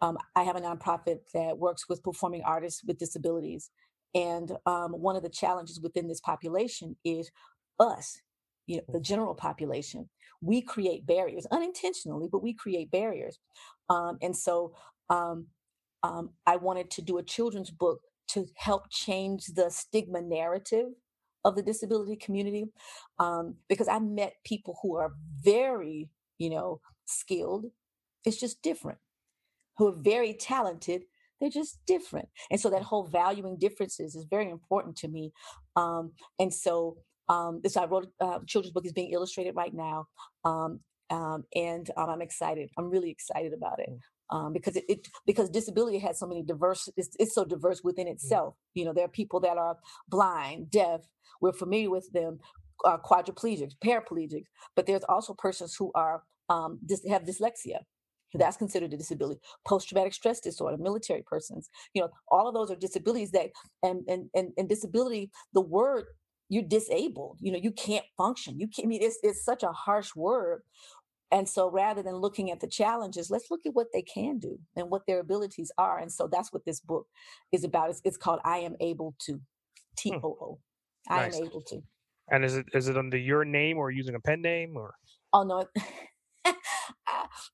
um, I have a nonprofit that works with performing artists with disabilities. And um, one of the challenges within this population is us, you know, the general population. We create barriers unintentionally, but we create barriers. Um, and so um, um, I wanted to do a children's book to help change the stigma narrative of the disability community um, because I met people who are very, you know, skilled. It's just different who are very talented they're just different and so that whole valuing differences is very important to me um, and so um, this i wrote a uh, children's book is being illustrated right now um, um and um, i'm excited. I'm really excited about it mm. um, because it, it, because disability has so many diverse it's, it's so diverse within mm. itself. You know there are people that are blind deaf we're familiar with them uh, quadriplegics paraplegics but there's also persons who are um, dis- have dyslexia. That's considered a disability. Post-traumatic stress disorder military persons you know all of those are disabilities that and and and, and disability the word you're disabled you know you can't function you can't I mean it's, it's such a harsh word and so rather than looking at the challenges let's look at what they can do and what their abilities are and so that's what this book is about it's, it's called i am able to hmm. t-o-o i nice. am able to and is it is it under your name or using a pen name or oh no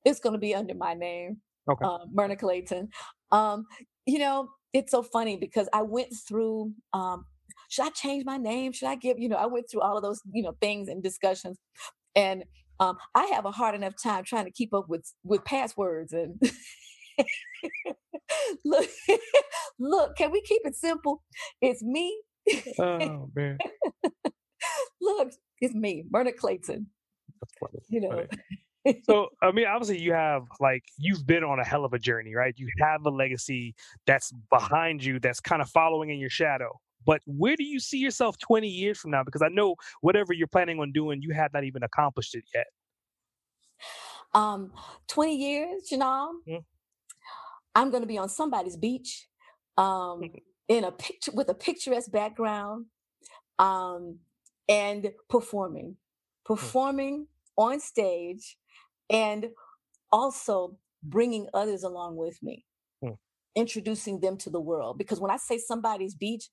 it's going to be under my name, okay. uh, Myrna Clayton. Um, you know, it's so funny because I went through. Um, should I change my name? Should I give? You know, I went through all of those, you know, things and discussions, and um, I have a hard enough time trying to keep up with with passwords and. look, look, can we keep it simple? It's me. Oh man. look, it's me, Myrna Clayton. You know so I mean, obviously, you have like you've been on a hell of a journey, right? You have a legacy that's behind you, that's kind of following in your shadow. But where do you see yourself 20 years from now? Because I know whatever you're planning on doing, you have not even accomplished it yet. Um, 20 years, Janal, mm-hmm. I'm going to be on somebody's beach, um, mm-hmm. in a picture with a picturesque background, um, and performing, mm. performing mm-hmm. on stage and also bringing others along with me, hmm. introducing them to the world. Because when I say somebody's beach,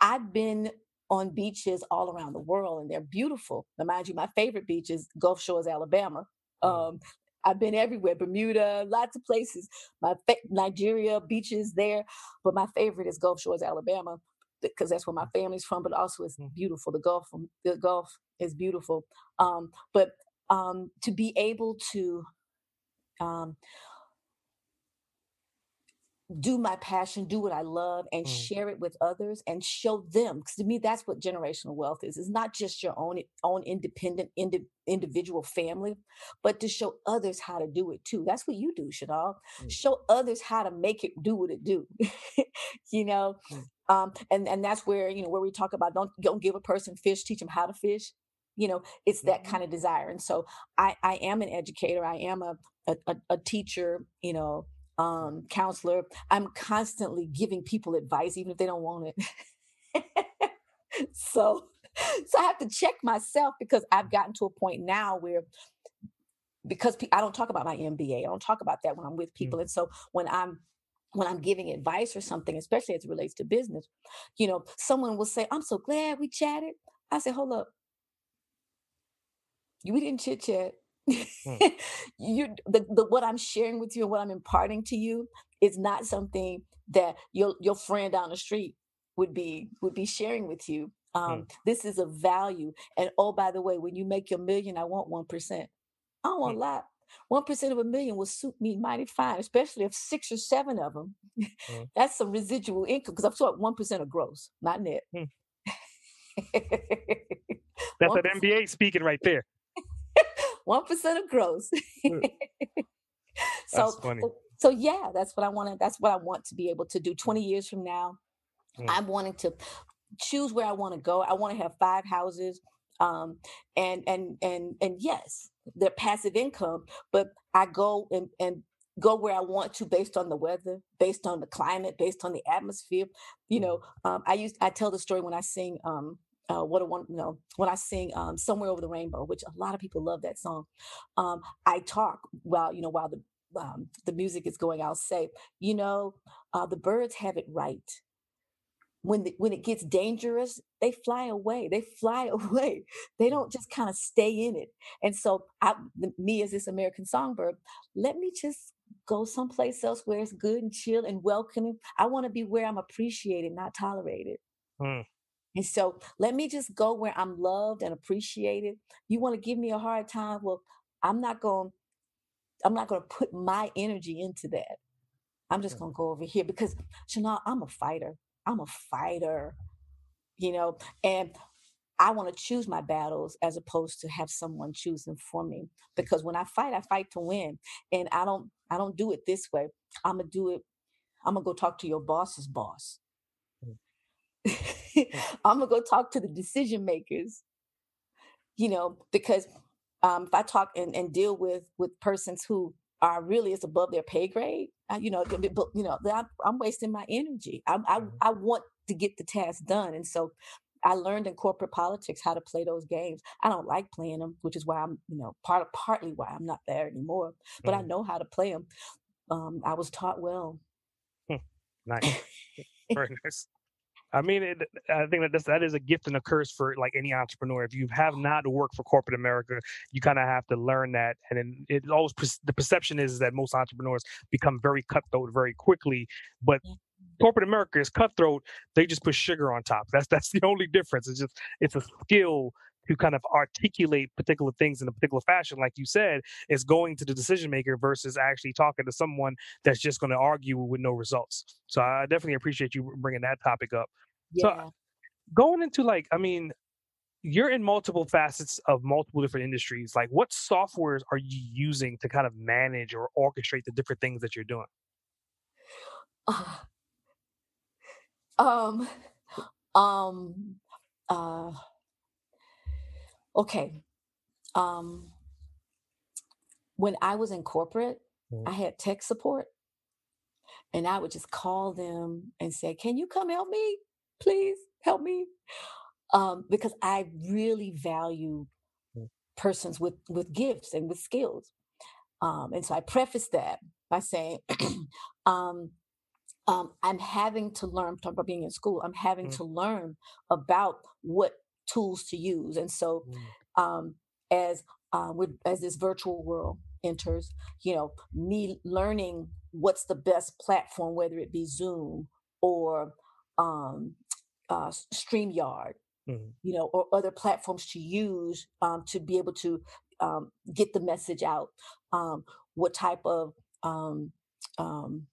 I've been on beaches all around the world and they're beautiful. Now, mind you, my favorite beach is Gulf Shores, Alabama. Hmm. Um, I've been everywhere, Bermuda, lots of places. My fa- Nigeria beaches there, but my favorite is Gulf Shores, Alabama, because that's where my family's from. But also, it's hmm. beautiful. The Gulf, the Gulf is beautiful. Um, but um, to be able to um, do my passion, do what I love, and mm. share it with others and show them. Because to me, that's what generational wealth is. It's not just your own own independent indi- individual family, but to show others how to do it too. That's what you do, Shadal. Mm. Show others how to make it do what it do. you know, mm. um, and and that's where you know where we talk about don't don't give a person fish, teach them how to fish you know it's that mm-hmm. kind of desire and so i i am an educator i am a a, a teacher you know um counselor i'm constantly giving people advice even if they don't want it so so i have to check myself because i've gotten to a point now where because i don't talk about my mba i don't talk about that when i'm with people mm-hmm. and so when i'm when I'm giving advice or something, especially as it relates to business, you know, someone will say, I'm so glad we chatted. I say, hold up we didn't chit chat. Mm. you the, the what I'm sharing with you and what I'm imparting to you is not something that your your friend down the street would be would be sharing with you. Um, mm. This is a value. And oh, by the way, when you make your million, I want one percent. I don't want mm. a lot. One percent of a million will suit me mighty fine, especially if six or seven of them. Mm. That's some residual income because I'm talking one percent of gross, not net. That's 1%. an MBA speaking right there. One percent of gross. so, so yeah, that's what I want to. That's what I want to be able to do. Twenty years from now, mm. I'm wanting to choose where I want to go. I want to have five houses, um, and and and and yes, they're passive income, but I go and and go where I want to based on the weather, based on the climate, based on the atmosphere. You know, mm. um, I use I tell the story when I sing um, uh, what a one you know when I sing um, somewhere over the rainbow, which a lot of people love that song. Um, I talk while you know while the um, the music is going. I'll say, you know, uh, the birds have it right. When the, when it gets dangerous, they fly away. They fly away. They don't just kind of stay in it. And so, I, the, me as this American songbird, let me just go someplace else where it's good and chill and welcoming. I want to be where I'm appreciated, not tolerated. Hmm. And so let me just go where I'm loved and appreciated. You want to give me a hard time? Well, I'm not going I'm not going to put my energy into that. I'm just going to go over here because Chanel, I'm a fighter. I'm a fighter. You know, and I want to choose my battles as opposed to have someone choose them for me. Because when I fight, I fight to win. And I don't I don't do it this way. I'm gonna do it, I'm gonna go talk to your boss's boss. I'm gonna go talk to the decision makers. You know, because um, if I talk and, and deal with with persons who are really it's above their pay grade, uh, you know, you know, I'm, I'm wasting my energy. I, I mm-hmm. I want to get the task done, and so I learned in corporate politics how to play those games. I don't like playing them, which is why I'm, you know, part of partly why I'm not there anymore. But mm. I know how to play them. Um, I was taught well. Hmm. Nice, very nice. I mean, it, I think that that is a gift and a curse for like any entrepreneur. If you have not worked for corporate America, you kind of have to learn that. And then it always the perception is that most entrepreneurs become very cutthroat very quickly, but mm-hmm. corporate America is cutthroat. They just put sugar on top. That's that's the only difference. It's just it's a skill to kind of articulate particular things in a particular fashion, like you said, is going to the decision maker versus actually talking to someone that's just going to argue with no results. So I definitely appreciate you bringing that topic up. Yeah. So going into like, I mean, you're in multiple facets of multiple different industries. Like, what softwares are you using to kind of manage or orchestrate the different things that you're doing? Uh, um, um, uh, okay. Um, when I was in corporate, mm-hmm. I had tech support, and I would just call them and say, "Can you come help me, please help me?" Um, because I really value mm-hmm. persons with with gifts and with skills. Um, and so I preface that by saying, um, um, I'm having to learn, talking about being in school, I'm having mm. to learn about what tools to use. And so mm. um, as uh, as this virtual world enters, you know, me learning what's the best platform, whether it be Zoom or um, uh, StreamYard, mm. you know, or other platforms to use um, to be able to um, get the message out. Um, what type of um, um,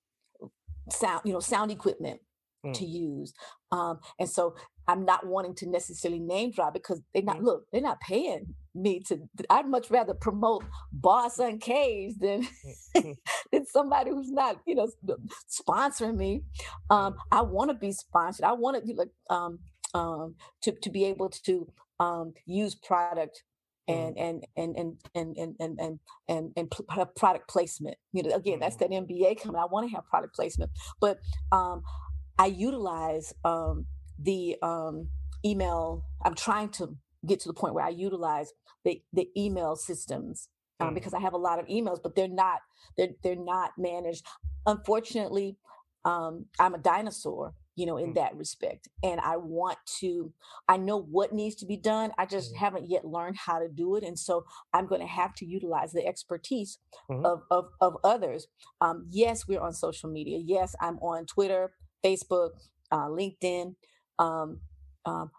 sound, you know, sound equipment mm. to use. Um, and so I'm not wanting to necessarily name drop because they're not, mm. look, they're not paying me to, I'd much rather promote Boss Uncaged than, mm. than somebody who's not, you know, sponsoring me. Um, mm. I want to be sponsored. I want to, like, um, um, to, to be able to um, use product and and and and and and and and and, and product placement. You know, again, that's that MBA coming. I want to have product placement, but um, I utilize um, the um, email. I'm trying to get to the point where I utilize the the email systems um, because I have a lot of emails, but they're not they're they're not managed. Unfortunately, um, I'm a dinosaur you know, in Mm. that respect. And I want to, I know what needs to be done. I just Mhm. haven't yet learned how to do it. And so I'm going to have to utilize the expertise Mhm. of, of, of others. Um, yes, we're on social media. Yes, I'm on Twitter, Facebook, uh, LinkedIn. Um, um,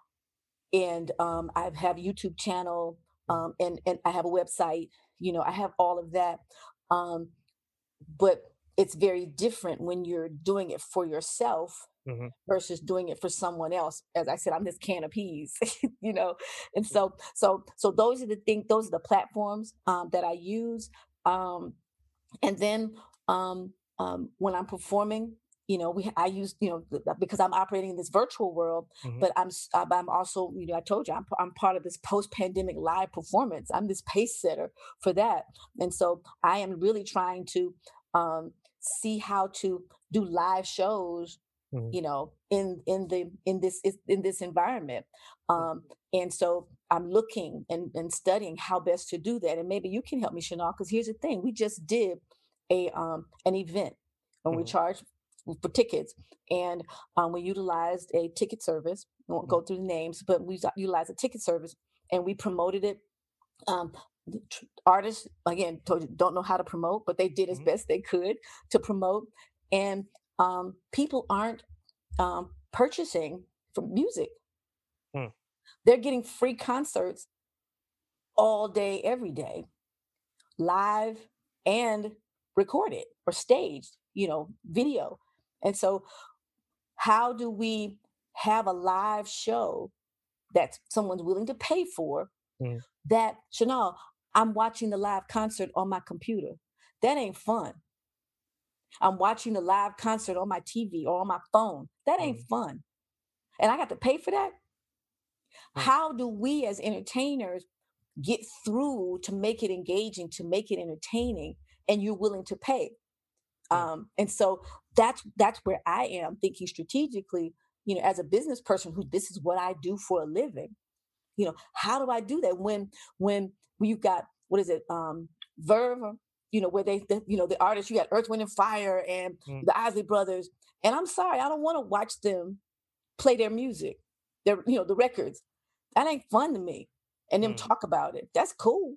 and um, I have YouTube channel um, and, and I have a website, you know, I have all of that. Um, but it's very different when you're doing it for yourself Mhm. versus doing it for someone else. As I said, I'm this can of peas, you know. And so, so, so those are the things. Those are the platforms um, that I use. Um, and then um, um, when I'm performing, you know, we I use you know because I'm operating in this virtual world, Mhm. but I'm I'm also you know I told you I'm I'm part of this post pandemic live performance. I'm this pace setter for that, and so I am really trying to um, see how to do live shows Mhm. you know in in the in this in this environment um and so i'm looking and, and studying how best to do that and maybe you can help me chanel because here's the thing we just did a um an event and we Mhm. charged for tickets and um, we utilized a ticket service I won't go through the names but we utilized a ticket service and we promoted it um the tr- artists again told you don't know how to promote but they did as Mhm. best they could to promote and um people aren't um purchasing from music Hmm. they're getting free concerts all day every day live and recorded or staged you know video and so how do we have a live show that someone's willing to pay for Mm. that chanel i'm watching the live concert on my computer that ain't fun i'm watching the live concert on my tv or on my phone that ain't Mm. fun and i got to pay for that Mm. how do we as entertainers get through to make it engaging to make it entertaining and you're willing to pay. Um, and so that's that's where i am thinking strategically you know as a business person who this is what i do for a living you know how do i do that when when you've got what is it um Verzuz you know where they the, you know the artists you got earth wind and fire and Mm. the isley brothers and i'm sorry i don't want to watch them play their music their you know the records that ain't fun to me and them Mm. talk about it that's cool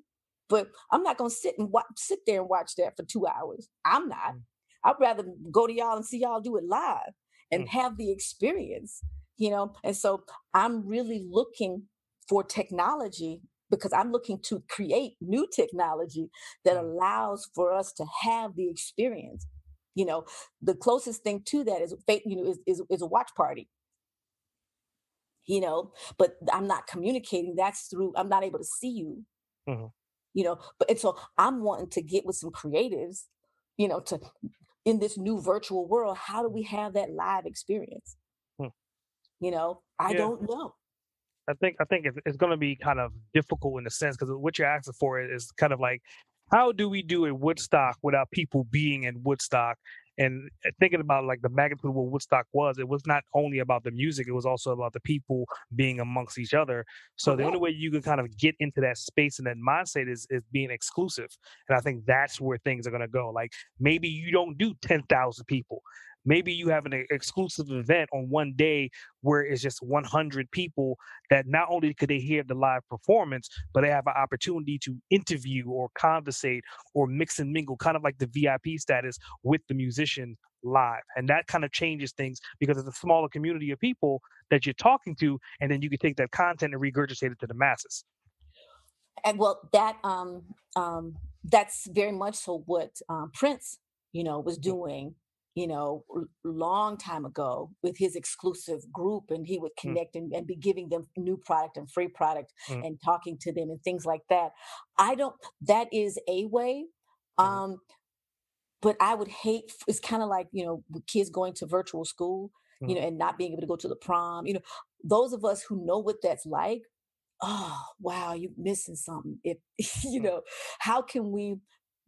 but i'm not gonna sit and watch sit there and watch that for two hours i'm not Mm. I'd rather go to y'all and see y'all do it live and Mm. have the experience you know and so i'm really looking for technology because i'm looking to create new technology that Mm. allows for us to have the experience you know the closest thing to that is you know is, is, is a watch party you know but i'm not communicating that's through i'm not able to see you Mhm. you know but and so i'm wanting to get with some creatives you know to in this new virtual world how do we have that live experience Hmm. you know i Yeah. don't know I think I think it's, going to be kind of difficult in a sense because what you're asking for is kind of like, how do we do a Woodstock without people being in Woodstock? And uh, thinking about like the magnitude of what Woodstock was, it was not only about the music; it was also about the people being amongst each other. So the only way you can kind of get into that space and that mindset is is being exclusive. And I think that's where things are going to go. Like maybe you don't do ten thousand people. Maybe you have an exclusive event on one day where it's just 100 people that not only could they hear the live performance, but they have an opportunity to interview or conversate or mix and mingle, kind of like the VIP status with the musician live. And that kind of changes things because it's a smaller community of people that you're talking to, and then you can take that content and regurgitate it to the masses. and well that um um that's very much so what um, prince you know was doing you know long time ago with his exclusive group and he would Mm. connect and, and be giving them new product and free product Mm. and talking to them and things like that i don't that is a way Mhm. um but i would hate it's kind of like you know kids going to virtual school you know and not being able to go to the prom you know those of us who know what that's like oh wow you're missing something if you Mm. know how can we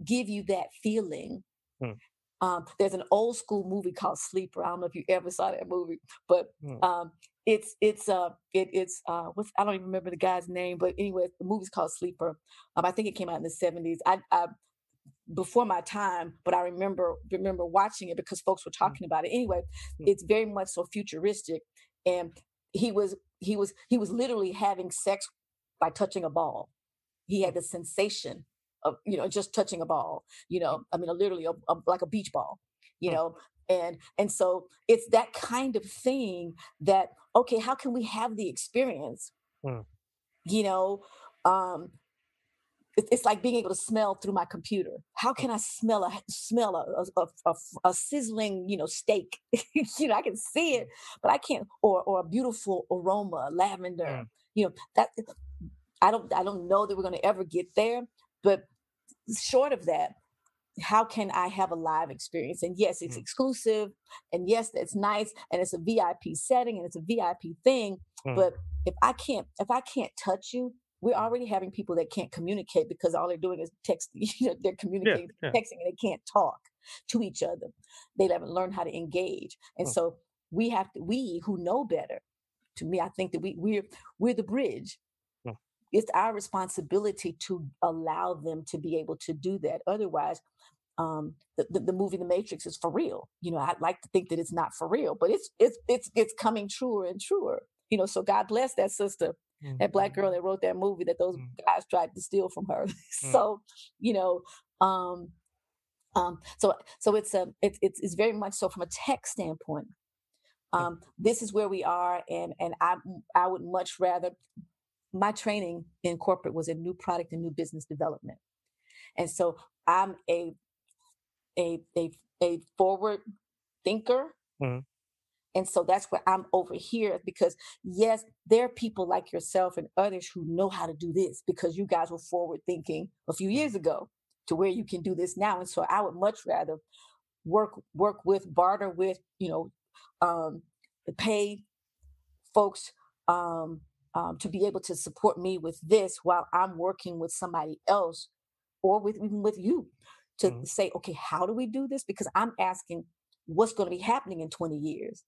give you that feeling Mm. Um, there's an old school movie called sleeper i don't know if you ever saw that movie but Mm. um, it's it's uh it, it's uh what's i don't even remember the guy's name but anyway the movie's called sleeper um, i think it came out in the 70s i, I before my time, but I remember remember watching it because folks were mm. talking about it. Anyway, mm. it's very much so futuristic, and he was he was he was literally having sex by touching a ball. He had the sensation of you know just touching a ball. You know, I mean, literally a, a, like a beach ball. You know, and and so it's that kind of thing that okay, how can we have the experience? Mm. You know, um, it's like being able to smell through my computer. How can I smell a smell a a, a, a sizzling you know steak? you know I can see it, but I can't. Or or a beautiful aroma, lavender. Mm. You know that I don't I don't know that we're going to ever get there, but short of that, how can I have a live experience? And yes, it's mm. exclusive, and yes, that's nice, and it's a VIP setting, and it's a VIP thing. Mm. But if I can't if I can't touch you, we're already having people that can't communicate because all they're doing is text. You know, they're communicating, yeah, yeah. texting, and they can't talk to each other. They haven't learned how to engage, and oh. so we have to. We who know better. To me, I think that we we're we're the bridge. It's our responsibility to allow them to be able to do that. Otherwise, um, the, the, the, movie The Matrix is for real. You know, I'd like to think that it's not for real, but it's it's it's it's coming truer and truer. You know, so God bless that sister mm-hmm. that black girl that wrote that movie that those mm-hmm. guys tried to steal from her. Mm. so, you know, um, um, so so it's a it, it's it's very much so from a tech standpoint. Um, this is where we are, and and I I would much rather my training in corporate was in new product and new business development, and so I'm a a a a forward thinker. Mm-hmm. And so that's where I'm over here because, yes, there are people like yourself and others who know how to do this because you guys were forward thinking a few years ago to where you can do this now. And so I would much rather work work with, barter with, you know, um, pay folks um, um, to be able to support me with this while I'm working with somebody else or with even with you to mm-hmm. say, okay, how do we do this? Because I'm asking what's going to be happening in 20 years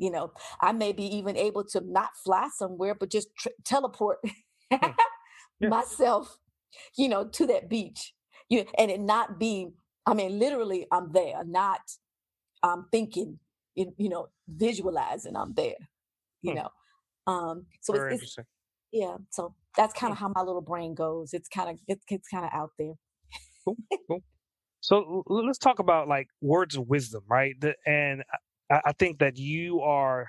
you know i may be even able to not fly somewhere but just tr- teleport hmm. yeah. myself you know to that beach you know, and it not be i mean literally i'm there not i'm thinking you know visualizing i'm there you hmm. know um so Very it's, it's yeah so that's kind of how my little brain goes it's kind of it's, it's kind of out there cool, cool. So let's talk about like words of wisdom, right? The, and I, I think that you are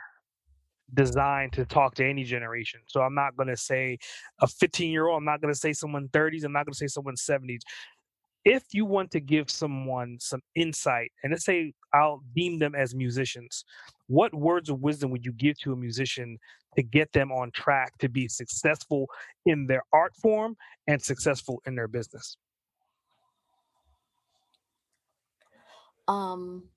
designed to talk to any generation. So I'm not going to say a 15 year old. I'm not going to say someone 30s. I'm not going to say someone 70s. If you want to give someone some insight, and let's say I'll deem them as musicians, what words of wisdom would you give to a musician to get them on track to be successful in their art form and successful in their business? Um,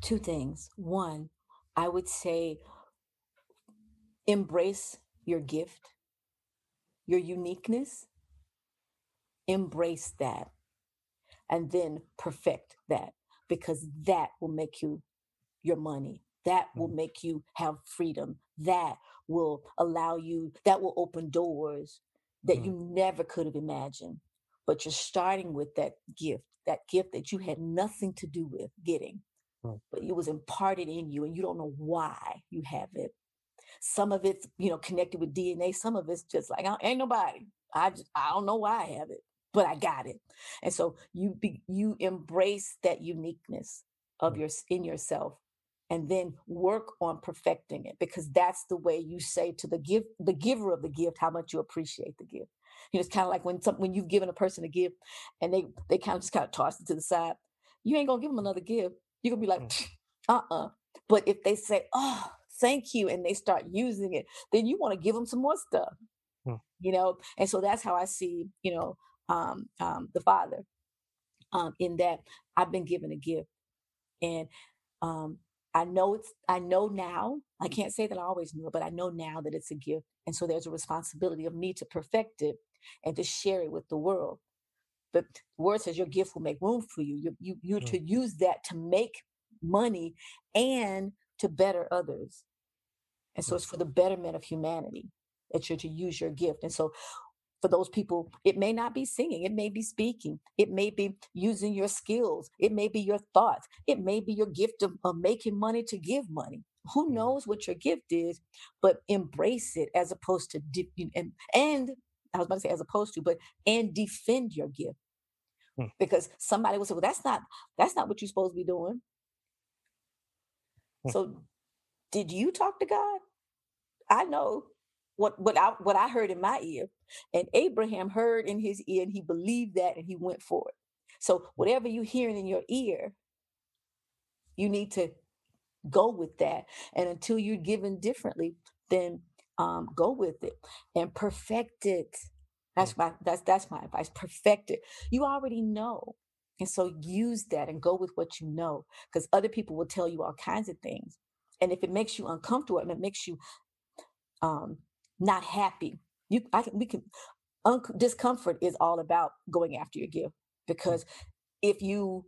two things. One, I would say embrace your gift, your uniqueness, embrace that, and then perfect that because that will make you your money. That will mm. make you have freedom. That will allow you, that will open doors that you mm. never could have imagined. But you're starting with that gift, that gift that you had nothing to do with getting but it was imparted in you and you don't know why you have it. Some of it's, you know, connected with DNA. Some of it's just like, ain't nobody. I just, I don't know why I have it, but I got it. And so you be, you embrace that uniqueness of your in yourself and then work on perfecting it because that's the way you say to the give the giver of the gift how much you appreciate the gift. You know, it's kind of like when some when you've given a person a gift and they they kind of just kind of toss it to the side. You ain't gonna give them another gift You're gonna be like, mm. uh-uh. But if they say, oh, thank you, and they start using it, then you want to give them some more stuff. Mm. You know, and so that's how I see, you know, um, um, the father. Um, in that I've been given a gift, and um, I know it's. I know now. I can't say that I always knew it, but I know now that it's a gift, and so there's a responsibility of me to perfect it and to share it with the world. But the word says your gift will make room for you. You you you mm. to use that to make money and to better others. And so mm. it's for the betterment of humanity. that you're to use your gift. And so for those people, it may not be singing, it may be speaking, it may be using your skills, it may be your thoughts, it may be your gift of, of making money to give money. Who mm-hmm. knows what your gift is, but embrace it as opposed to and and I was about to say as opposed to, but and defend your gift. Hmm. Because somebody will say, Well, that's not that's not what you're supposed to be doing. Hmm. So did you talk to God? I know what what I what I heard in my ear, and Abraham heard in his ear, and he believed that, and he went for it. So whatever you're hearing in your ear, you need to go with that. And until you're given differently, then um, go with it and perfect it. That's my that's that's my advice. Perfect it. You already know. And so use that and go with what you know. Because other people will tell you all kinds of things. And if it makes you uncomfortable and it makes you um, not happy, you I can we can un- discomfort is all about going after your gift. Because if you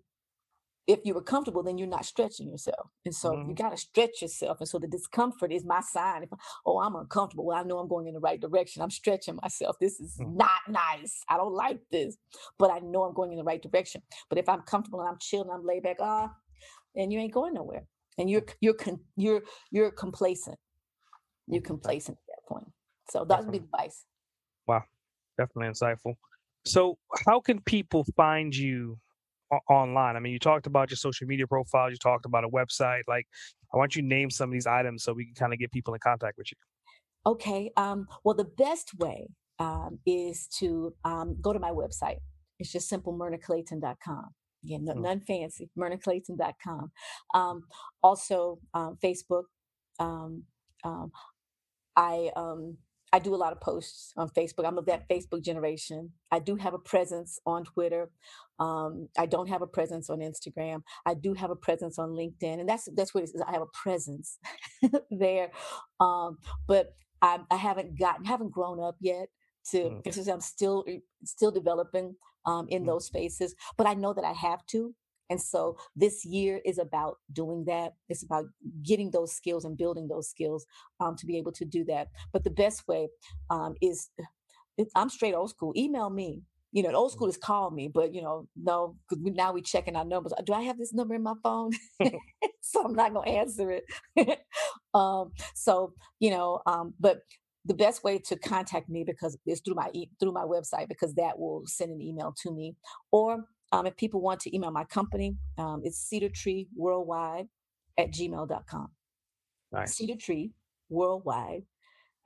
if you were comfortable, then you're not stretching yourself. And so mm-hmm. you got to stretch yourself. And so the discomfort is my sign. If, oh, I'm uncomfortable. Well, I know I'm going in the right direction. I'm stretching myself. This is mm-hmm. not nice. I don't like this, but I know I'm going in the right direction. But if I'm comfortable and I'm chilling, I'm laid back, ah, and you ain't going nowhere. And you're you're con- you're you're complacent. You're complacent at that point. So that would be advice. Wow, definitely insightful. So, how can people find you online? I mean, you talked about your social media profiles, you talked about a website. Like, I want you to name some of these items so we can kind of get people in contact with you. Okay. Um, well, the best way um, is to um, go to my website. It's just simple myrnaclayton.com. Again, no, mm. none fancy, myrnaclayton.com. Um, also, um, Facebook. Um, um, I um, I do a lot of posts on Facebook. I'm of that Facebook generation. I do have a presence on Twitter. Um, I don't have a presence on Instagram. I do have a presence on LinkedIn, and that's that's what it is. I have a presence there, um, but I, I, haven't gotten, haven't grown up yet to mm. because I'm still still developing um, in mm. those spaces. But I know that I have to, and so this year is about doing that. It's about getting those skills and building those skills um, to be able to do that. But the best way um, is I'm straight old school. Email me. You know, old school is call me, but you know, no, because we, now we checking our numbers. Do I have this number in my phone? so I'm not gonna answer it. um, so you know, um, but the best way to contact me because is through my e- through my website because that will send an email to me or um, if people want to email my company, um, it's Cedar Tree Worldwide at gmail.com. Nice. Cedar Tree Worldwide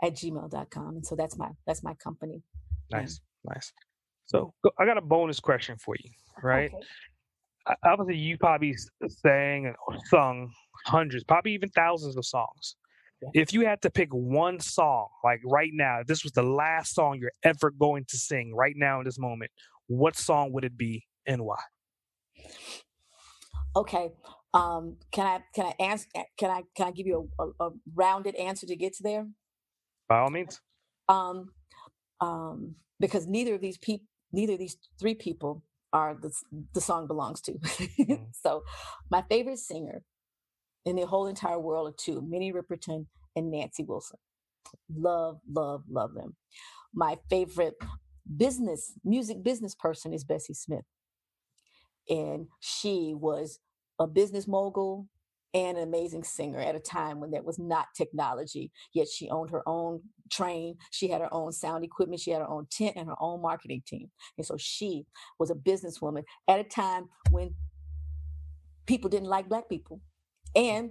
at gmail.com. And so that's my that's my company. Nice, nice. So I got a bonus question for you, right? Okay. Obviously, you probably sang and sung hundreds, probably even thousands of songs. If you had to pick one song, like right now, if this was the last song you're ever going to sing right now in this moment, what song would it be and why? Okay. Um, can I can I answer can I can I give you a, a, a rounded answer to get to there? By all means. Um, um, because neither of these people, neither of these three people are the the song belongs to. mm so, my favorite singer in the whole entire world are two: Minnie Riperton and Nancy Wilson. Love, love, love them. My favorite business music business person is Bessie Smith and she was a business mogul and an amazing singer at a time when there was not technology yet she owned her own train she had her own sound equipment she had her own tent and her own marketing team. And so she was a businesswoman at a time when people didn't like black people and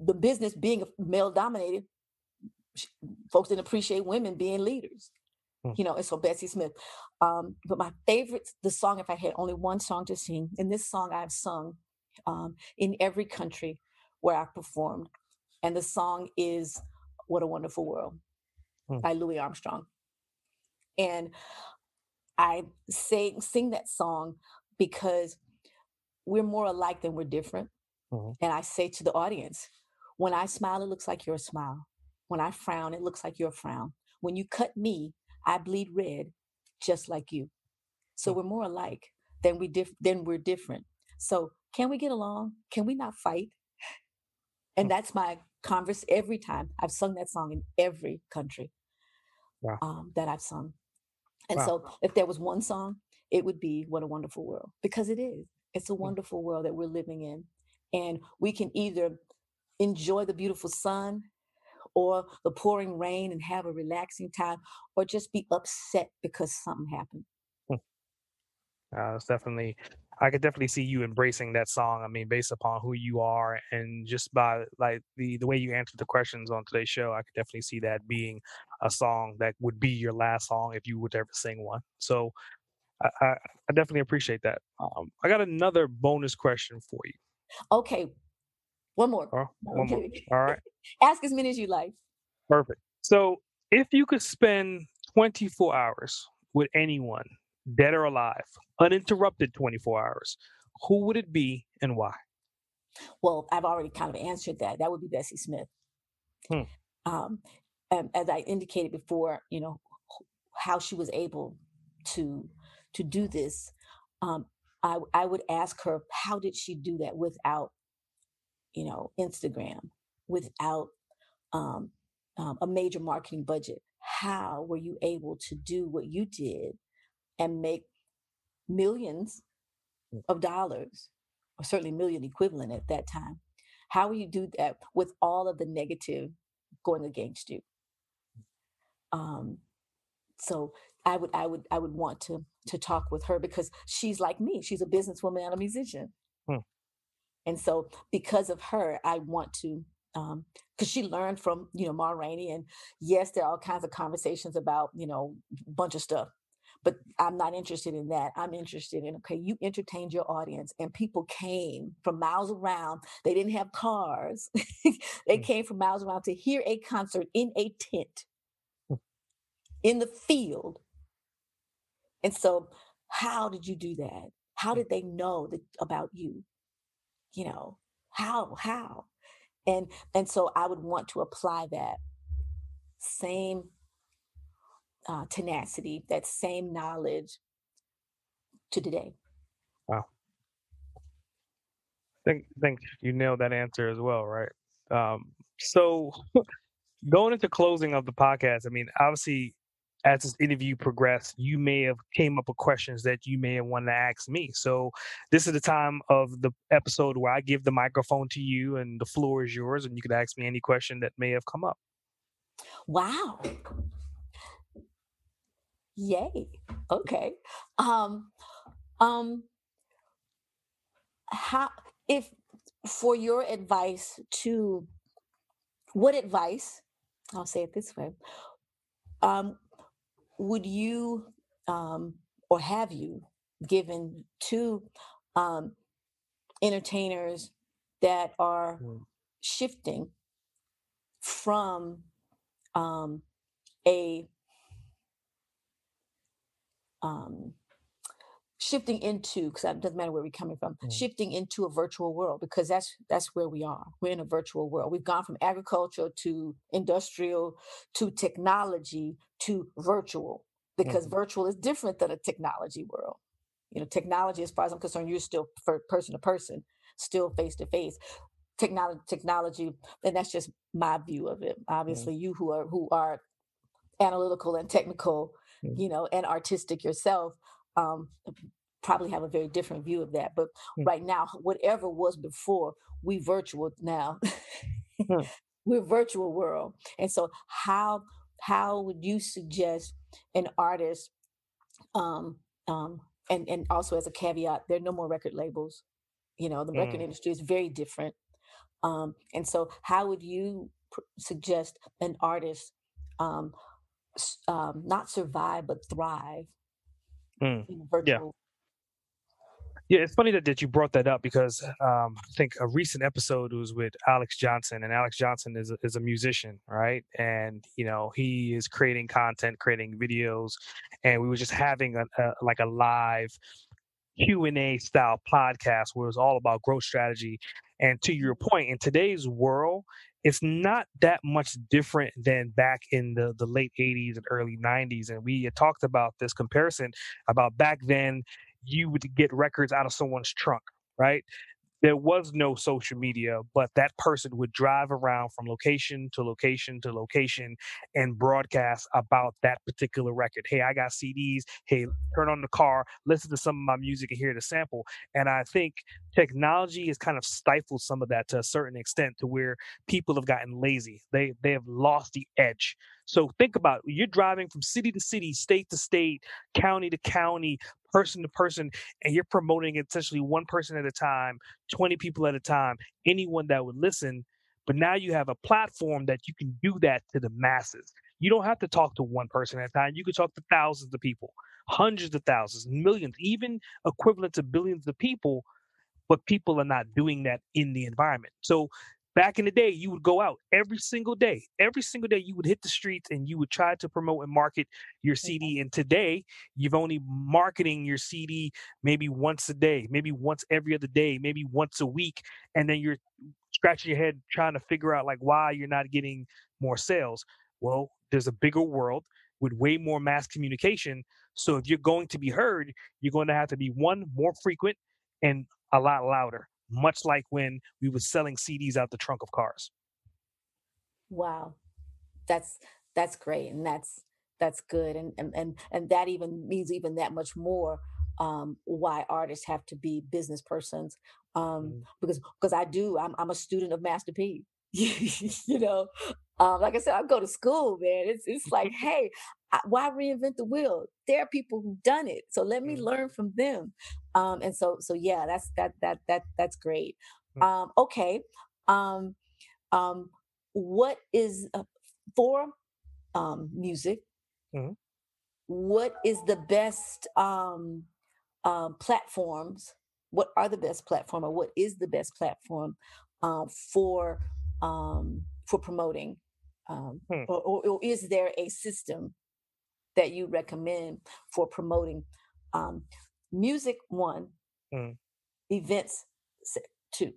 the business being male dominated folks didn't appreciate women being leaders you know, and so Bessie Smith. Um, but my favorite, the song, if I had only one song to sing, and this song I've sung um, in every country where I've performed, and the song is "What a Wonderful World" hmm. by Louis Armstrong. And I say sing that song because we're more alike than we're different. Mm-hmm. And I say to the audience, when I smile, it looks like your smile. When I frown, it looks like your frown. When you cut me, I bleed red just like you. So we're more alike than we diff- than we're different. So can we get along? Can we not fight? And that's my converse every time. I've sung that song in every country. wow. um, that I've sung. And wow. so, if there was one song, it would be "What a Wonderful World" because it is. It's a hmm. wonderful world that we're living in, and we can either enjoy the beautiful sun or the pouring rain and have a relaxing time, or just be upset because something happened. Hmm. Uh, it's definitely I could definitely see you embracing that song. I mean, based upon who you are and just by like the the way you answered the questions on today's show, I could definitely see that being a song that would be your last song if you would ever sing one. So I, I, I definitely appreciate that. Um, I got another bonus question for you. Okay, one more. Oh, one more. All right. Ask as many as you like. Perfect. So, if you could spend 24 hours with anyone dead or alive, uninterrupted 24 hours, who would it be and why? Well, I've already kind of answered that. That would be Bessie Smith. Hmm. Um, as I indicated before, you know how she was able to to do this. Um, I I would ask her how did she do that without, you know, Instagram, without um, um, a major marketing budget. How were you able to do what you did and make millions mm. of dollars, or certainly million equivalent at that time. How will you do that with all of the negative going against you? Um, so I would I would I would want to to talk with her because she's like me. She's a businesswoman and a musician. Hmm. And so because of her, I want to because um, she learned from you know Ma Rainey, and yes, there are all kinds of conversations about you know a bunch of stuff but I'm not interested in that. I'm interested in, okay, you entertained your audience and people came from miles around. They didn't have cars. they mm. came from miles around to hear a concert in a tent mm. in the field. And so, how did you do that? How mm. did they know that, about you? You know, how, how? And and so I would want to apply that same uh, tenacity, that same knowledge to today. Wow. Think think you nailed that answer as well, right? Um, so going into closing of the podcast, I mean, obviously as this interview progressed, you may have came up with questions that you may have wanted to ask me. So this is the time of the episode where I give the microphone to you and the floor is yours and you can ask me any question that may have come up. Wow. Yay. Okay. Um um how if for your advice to what advice I'll say it this way um would you um or have you given to um entertainers that are mm. shifting from um a um, shifting into because it doesn't matter where we're coming from mm. shifting into a virtual world because that's that's where we are we're in a virtual world we've gone from agriculture to industrial to technology to virtual because mm. virtual is different than a technology world you know technology as far as i'm concerned you're still person to person still face to face technology technology and that's just my view of it mm. obviously mm. you who are who are analytical and technical mm-hmm. you know, and artistic yourself, um, probably have a very different view of that. But mm-hmm. right now, whatever was before, we virtual now. mm-hmm. We're virtual world, and so how how would you suggest an artist, um, um, and and also as a caveat, there are no more record labels. You know, the record mm. industry is very different. Um, and so, how would you pr- suggest an artist um, um, not survive but thrive mm. Yeah. Yeah, it's funny that, that you brought that up because um, I think a recent episode was with Alex Johnson, and Alex Johnson is a, is a musician, right? And you know he is creating content, creating videos, and we were just having a, a like a live Q and A style podcast where it was all about growth strategy. And to your point, in today's world, it's not that much different than back in the, the late 80s and early 90s. And we talked about this comparison about back then, you would get records out of someone's trunk, right? There was no social media, but that person would drive around from location to location to location and broadcast about that particular record. Hey, I got CDs. Hey, turn on the car, listen to some of my music and hear the sample. And I think technology has kind of stifled some of that to a certain extent to where people have gotten lazy. They they have lost the edge. So think about it. you're driving from city to city, state to state, county to county, person to person, and you're promoting essentially one person at a time, 20 people at a time, anyone that would listen. But now you have a platform that you can do that to the masses. You don't have to talk to one person at a time. You can talk to thousands of people, hundreds of thousands, millions, even equivalent to billions of people. But people are not doing that in the environment. So back in the day you would go out every single day. Every single day you would hit the streets and you would try to promote and market your mm-hmm. cd and today you've only marketing your cd maybe once a day maybe once every other day maybe once a week and then you're scratching your head trying to figure out like why you're not getting more sales. Well there's a bigger world with way more mass communication so if you're going to be heard you're going to have to be one more frequent and a lot louder much like when we were selling CDs out the trunk of cars. Wow. That's that's great and that's that's good and and and, and that even means even that much more um, why artists have to be business persons um, mm. because because I do I'm I'm a student of Master P you know um, like I said, I go to school, man. It's it's like, hey, why reinvent the wheel? There are people who've done it, so let me mm. learn from them. Um, and so so yeah, that's that that that that's great. Mm. Um, okay, um, um, what is uh, for um, music? Mm-hmm. What is the best um, uh, platforms? What are the best platform, or what is the best platform uh, for um, for promoting um, hmm. or, or, or, is there a system that you recommend for promoting um, music? One, hmm. events two,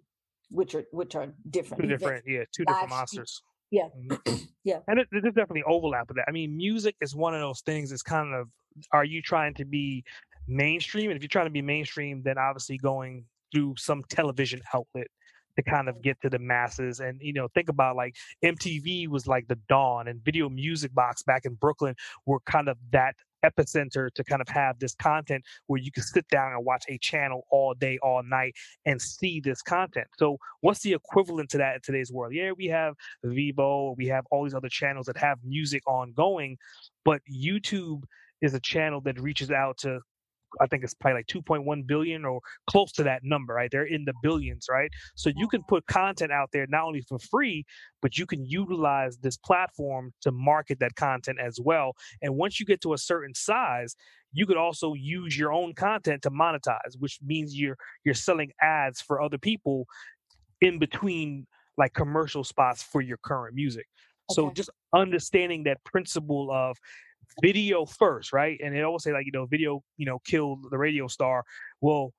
which are which are different. Two different, yeah, two different monsters. Yeah, mm-hmm. yeah, and it, there's definitely overlap with that. I mean, music is one of those things. It's kind of, are you trying to be mainstream? And if you're trying to be mainstream, then obviously going through some television outlet to kind of get to the masses. And you know, think about like MTV was like the dawn, and Video Music Box back in Brooklyn were kind of that epicenter to kind of have this content where you can sit down and watch a channel all day, all night, and see this content. So, what's the equivalent to that in today's world? Yeah, we have Vevo, we have all these other channels that have music ongoing, but YouTube is a channel that reaches out to I think it's probably like 2.1 billion or close to that number, right? They're in the billions, right? So you can mm-hmm. put content out there not only for free, but you can utilize this platform to market that content as well. And once you get to a certain size, you could also use your own content to monetize, which means you're you're selling ads for other people in between like commercial spots for your current music. Okay. So just understanding that principle of video first, right? And they always say like, you know, video, you know, killed the radio star. Well,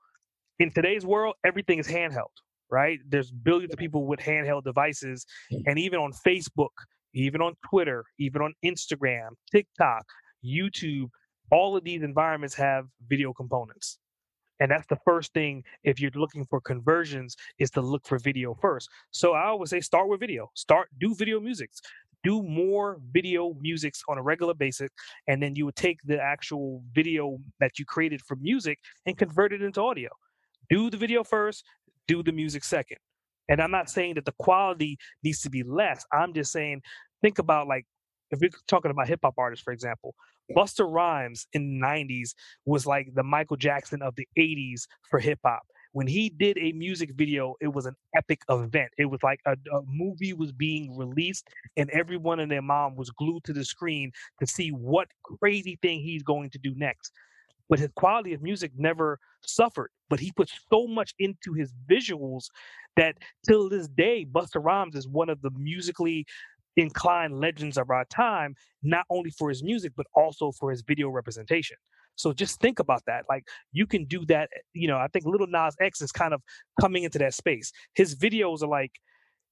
in today's world, everything is handheld, right? There's billions of people with handheld devices, and even on Facebook, even on Twitter, even on Instagram, TikTok, YouTube, all of these environments have video components. And that's the first thing if you're looking for conversions is to look for video first. So I always say start with video. Start do video music do more video musics on a regular basis and then you would take the actual video that you created for music and convert it into audio. Do the video first do the music second. And i'm not saying that the quality needs to be less. I'm just saying think about like if we're talking about hip hop artists for example busta rhymes in the 90s was like the michael jackson of the 80s for hip hop when he did a music video, it was an epic event. It was like a, a, movie was being released, and everyone and their mom was glued to the screen to see what crazy thing he's going to do next. But his quality of music never suffered. But he put so much into his visuals that till this day, Busta Rhymes is one of the musically inclined legends of our time, not only for his music, but also for his video representation. So just think about that. Like you can do that. Eh, you know, I think Lil Nas X is kind of coming into that space. His videos are like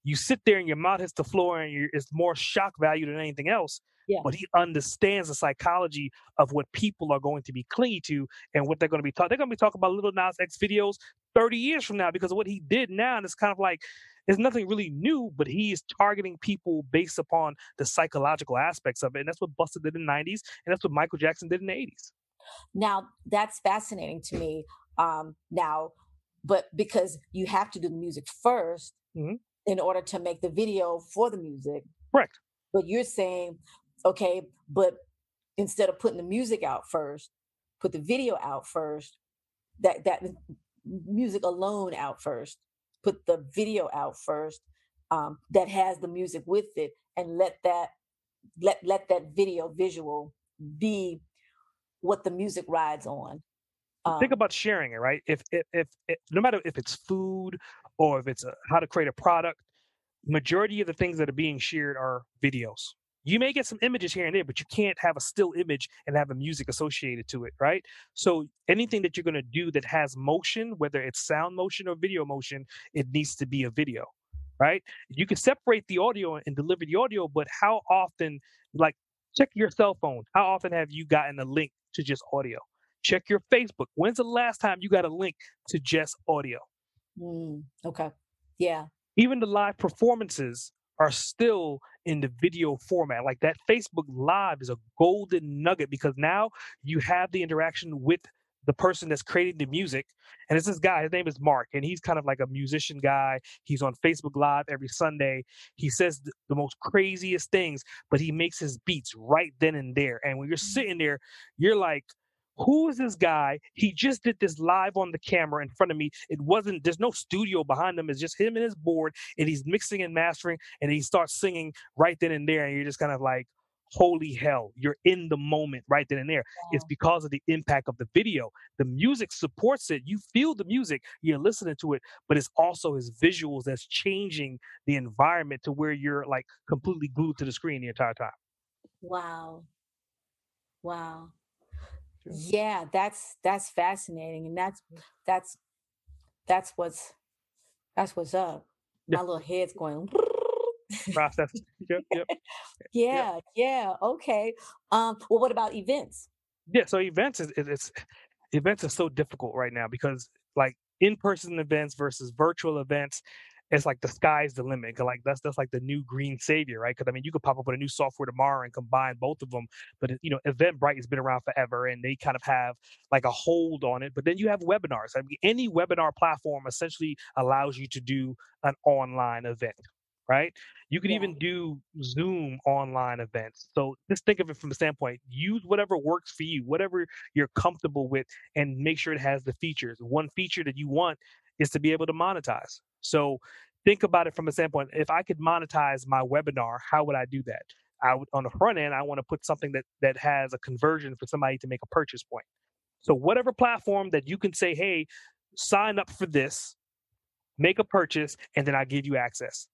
you sit there and your mouth hits the floor and it's more shock value than anything else. Yeah. But he understands the psychology of what people are going to be clingy to and what they're going to be talking. They're going to be talking about Lil Nas X videos 30 years from now because of what he did now. And it's kind of like, it's nothing really new, but he is targeting people based upon the psychological aspects of it. And that's what Busta did in the 90s, and that's what Michael Jackson did in the 80s. Now, that's fascinating to me. Um, now, but because you have to do the music 1st mm-hmm. in order to make the video for the music. Correct. But you're saying, okay, but instead of putting the music out first, put the video out first, that that music alone out first, put the video out first, um, that has the music with it, and let that let let that video visual be what the music rides on. Um, Think about sharing it, right? If, if if, if no matter if it's food or if it's a, how to create a product, majority of the things that are being shared are videos. You may get some images here and there, but you can't have a still image and have a music associated to it, right? So anything that you're going to do that has motion, whether it's sound motion or video motion, it needs to be a video, right? You can separate the audio and deliver the audio, but how often, like, check your cell phone. How often have you gotten a link to just audio? Check your Facebook. When's the last time you got a link to just audio? Mm, okay. Yeah. Even the live performances are still in the video format. Like that Facebook Live is a golden nugget because now you have the interaction with the person that's creating the music. And it's this guy, his name is Mark, and he's kind of like a musician guy. He's on Facebook Live every Sunday. He says the most craziest things, but he makes his beats right then and there. And when you're mm. sitting there, you're like, who is this guy? He just did this live on the camera in front of me. It wasn't, there's no studio behind him. It's just him and his board, and he's mixing and mastering, and he starts singing right then and there. And you're just kind of like, holy hell, you're in the moment right then and there. It's because of the impact of the video. The music supports it. You feel the music, you're listening to it, but it's also his visuals that's changing the environment to where you're like completely glued to the screen the entire time. Wow. Wow yeah that's that's fascinating and that's that's that's what's that's what's up my little head's going process yep, yep. yeah yep. yeah okay um well what about events yeah so events is it's events are so difficult right now because like in-person events versus virtual events it's like the sky's the limit. Like that's that's like the new green savior, right? Because I mean, you could pop up with a new software tomorrow and combine both of them. But you know, Eventbrite has been around forever, and they kind of have like a hold on it. But then you have webinars. I mean, any webinar platform essentially allows you to do an online event, right? You can yeah. even do Zoom online events. So just think of it from the standpoint use whatever works for you, whatever you're comfortable with, and make sure it has the features. One feature that you want is to be able to monetize. So think about it from a standpoint if I could monetize my webinar, how would I do that? I would on the front end, I want to put something that that has a conversion for somebody to make a purchase point. So whatever platform that you can say, hey, sign up for this, make a purchase, and then I give you access.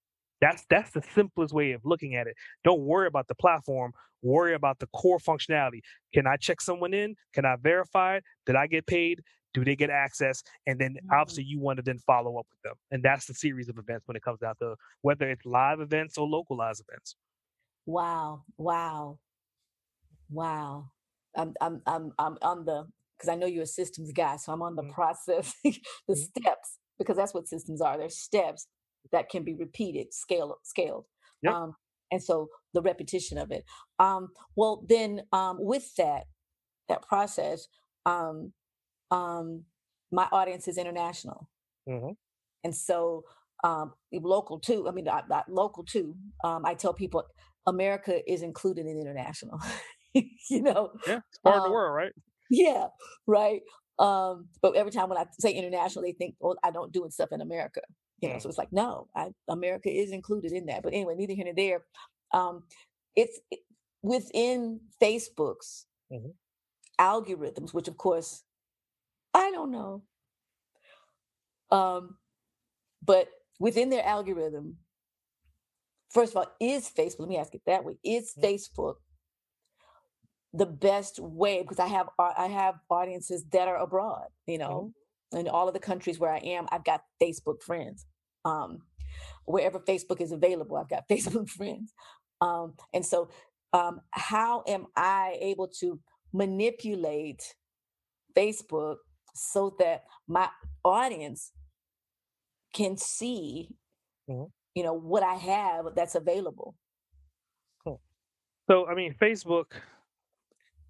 That's that's the simplest way of looking at it. Don't worry about the platform. Worry about the core functionality. Can I check someone in? Can I verify it? Did I get paid? do they get access and then mm-hmm. obviously you want to then follow up with them and that's the series of events when it comes down to whether it's live events or localized events wow wow wow i'm i'm i'm, I'm on the because i know you're a systems guy so i'm on the mm-hmm. process the mm-hmm. steps because that's what systems are they're steps that can be repeated scale scaled yep. um, and so the repetition of it um, well then um, with that that process um, um, my audience is international. Mm-hmm. And so um, local too. I mean, not, not local too. Um, I tell people America is included in international. you know, yeah, it's part um, of the um, world, right? Yeah, right. Um, but every time when I say international, they think, "Well, I don't do stuff in America." You know, so it's like, no, I, America is included in that. But anyway, neither here nor there. Um, it's it, within Facebook's mm-hmm. algorithms, which of course I don't know. Um, but within their algorithm, first of all, is Facebook, let me ask it that way, is mm-hmm. Facebook the best way? Because I have uh, I have audiences that are abroad, you know, mm-hmm. In all of the countries where I am, I've got Facebook friends. Um, wherever Facebook is available, I've got Facebook friends. Um, and so um, how am I able to manipulate Facebook so that my audience can see mm-hmm. you know what i have that's available cool. so i mean facebook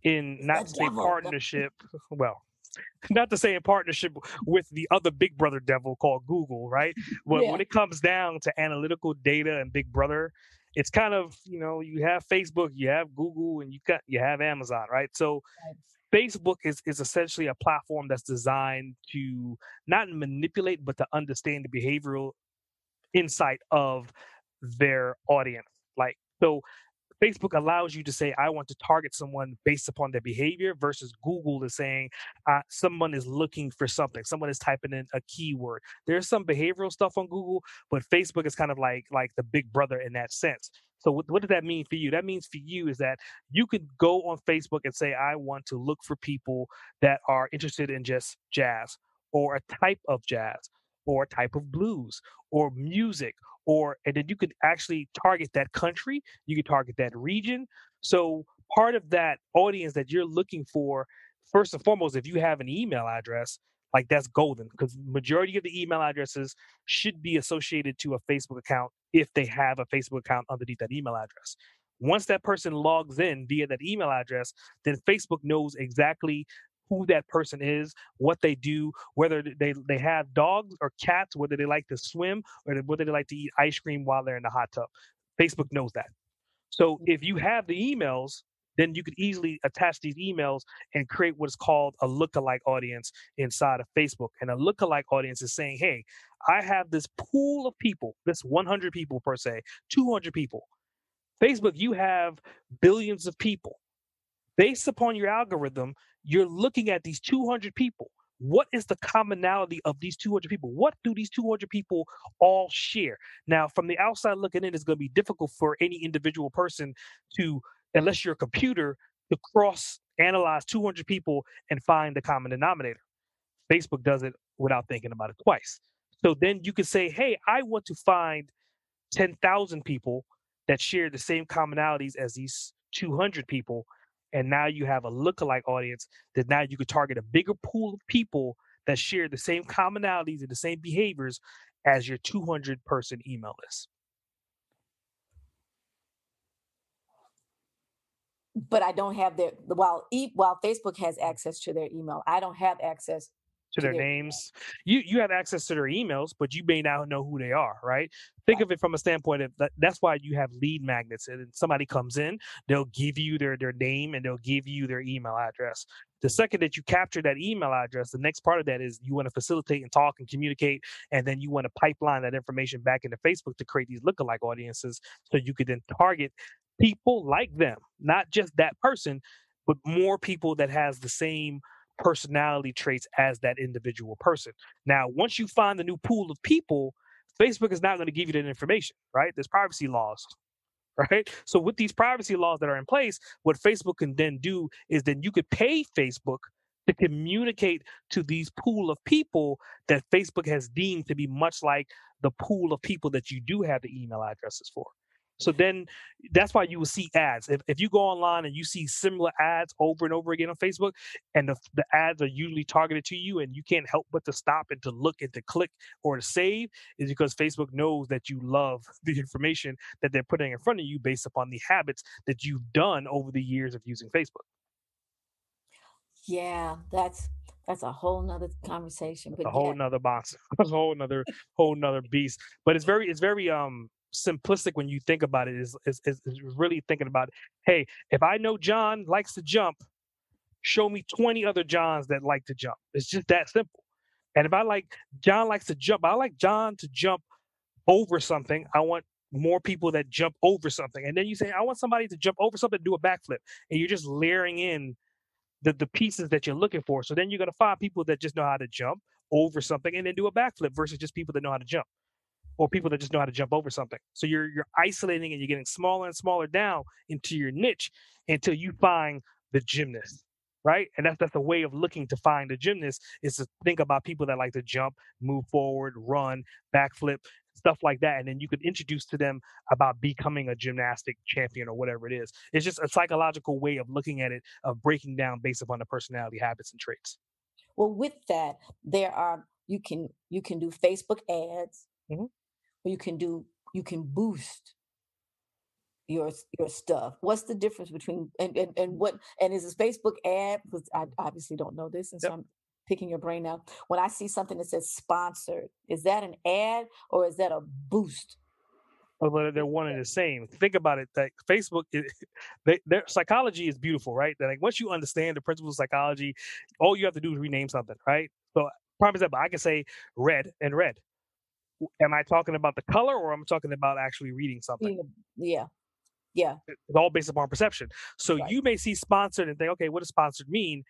in not to say partnership well not to say in partnership with the other big brother devil called google right but yeah. when it comes down to analytical data and big brother it's kind of you know you have facebook you have google and you got you have amazon right so. Facebook is, is essentially a platform that's designed to not manipulate, but to understand the behavioral insight of their audience. Like, so Facebook allows you to say, I want to target someone based upon their behavior versus Google is saying uh, someone is looking for something. Someone is typing in a keyword. There's some behavioral stuff on Google, but Facebook is kind of like like the big brother in that sense. So what, what does that mean for you? That means for you is that you can go on Facebook and say, I want to look for people that are interested in just jazz or a type of jazz or a type of blues or music or and then you could actually target that country you could target that region. So part of that audience that you're looking for first and foremost if you have an email address like that's golden because majority of the email addresses should be associated to a facebook account if they have a facebook account underneath that email address. Once that person logs in via that email address then facebook knows exactly who that person is, what they do, whether they they have dogs or cats, whether they like to swim or whether they like to eat ice cream while they're in the hot tub. Facebook knows that. So mm-hmm. if you have the emails, then you could easily attach these emails and create what's called a lookalike audience inside of Facebook. And a lookalike audience is saying, hey, I have this pool of people, this 100 people per se, 200 people. Facebook, you have billions of people. Based upon your algorithm, you're looking at these 200 people. What is the commonality of these 200 people? What do these 200 people all share? Now, from the outside looking in, it's going to be difficult for any individual person to, unless you're a computer, to cross analyze 200 people and find the common denominator. Facebook does it without thinking about it twice. So then you can say, hey, I want to find 10,000 people that share the same commonalities as these 200 people and now you have a lookalike audience that now you could target a bigger pool of people that share the same commonalities and the same behaviors as your 200 person email list. But I don't have their while while Facebook has access to their email, I don't have access to their names. You you have access to their emails, but you may not know who they are, right? Think of it from a standpoint of that, that's why you have lead magnets. And somebody comes in, they'll give you their their name and they'll give you their email address. The second that you capture that email address, the next part of that is you want to facilitate and talk and communicate, and then you want to pipeline that information back into Facebook to create these lookalike audiences, so you could then target people like them, not just that person, but more people that has the same personality traits as that individual person. Now, once you find the new pool of people, Facebook is not going to give you that information, right? There's privacy laws, right? So with these privacy laws that are in place, what Facebook can then do is then you could pay Facebook to communicate to these pool of people that Facebook has deemed to be much like the pool of people that you do have the email addresses for. So then that's why you will see ads. If, if you go online and you see similar ads over and over again on Facebook, and the, the ads are usually targeted to you, and you can't help but to stop and to look and to click or to save, is because Facebook knows that you love the information that they're putting in front of you based upon the habits that you've done over the years of using Facebook. Yeah, that's that's a whole nother conversation. But a whole yeah. nother box, a whole nother whole nother beast. But it's very it's very um simplistic when you think about it is, is, is really thinking about hey if i know john likes to jump show me 20 other johns that like to jump. It's just that simple. And if i like john likes to jump i like john to jump over something i want more people that jump over something. And then you say i want somebody to jump over something and do a backflip and you're just layering in the, the pieces that you're looking for. So then you're going to find people that just know how to jump over something and then do a backflip versus just people that know how to jump or people that just know how to jump over something. So you're you're isolating and you're getting smaller and smaller down into your niche until you find the gymnast, right? And that's that's a way of looking to find a gymnast is to think about people that like to jump, move forward, run, backflip, stuff like that, and then you could introduce to them about becoming a gymnastic champion or whatever it is. It's just a psychological way of looking at it, of breaking down based upon the personality, habits, and traits. Well, with that, there are you can you can do Facebook ads, mm-hmm. You can do you can boost your your stuff. What's the difference between and and, and what and is this Facebook ad? Because I obviously don't know this, and yep. so I'm picking your brain now. When I see something that says sponsored, is that an ad or is that a boost? Well, they're one and the same. Think about it. That Facebook, they, their psychology is beautiful, right? That like once you understand the principles of psychology, all you have to do is rename something, right? So, prime example, I can say red and red. Am I talking about the color, or am I talking about actually reading something? Yeah, yeah. It's all based upon perception. So right. you may see sponsored and think, okay, what does sponsored mean?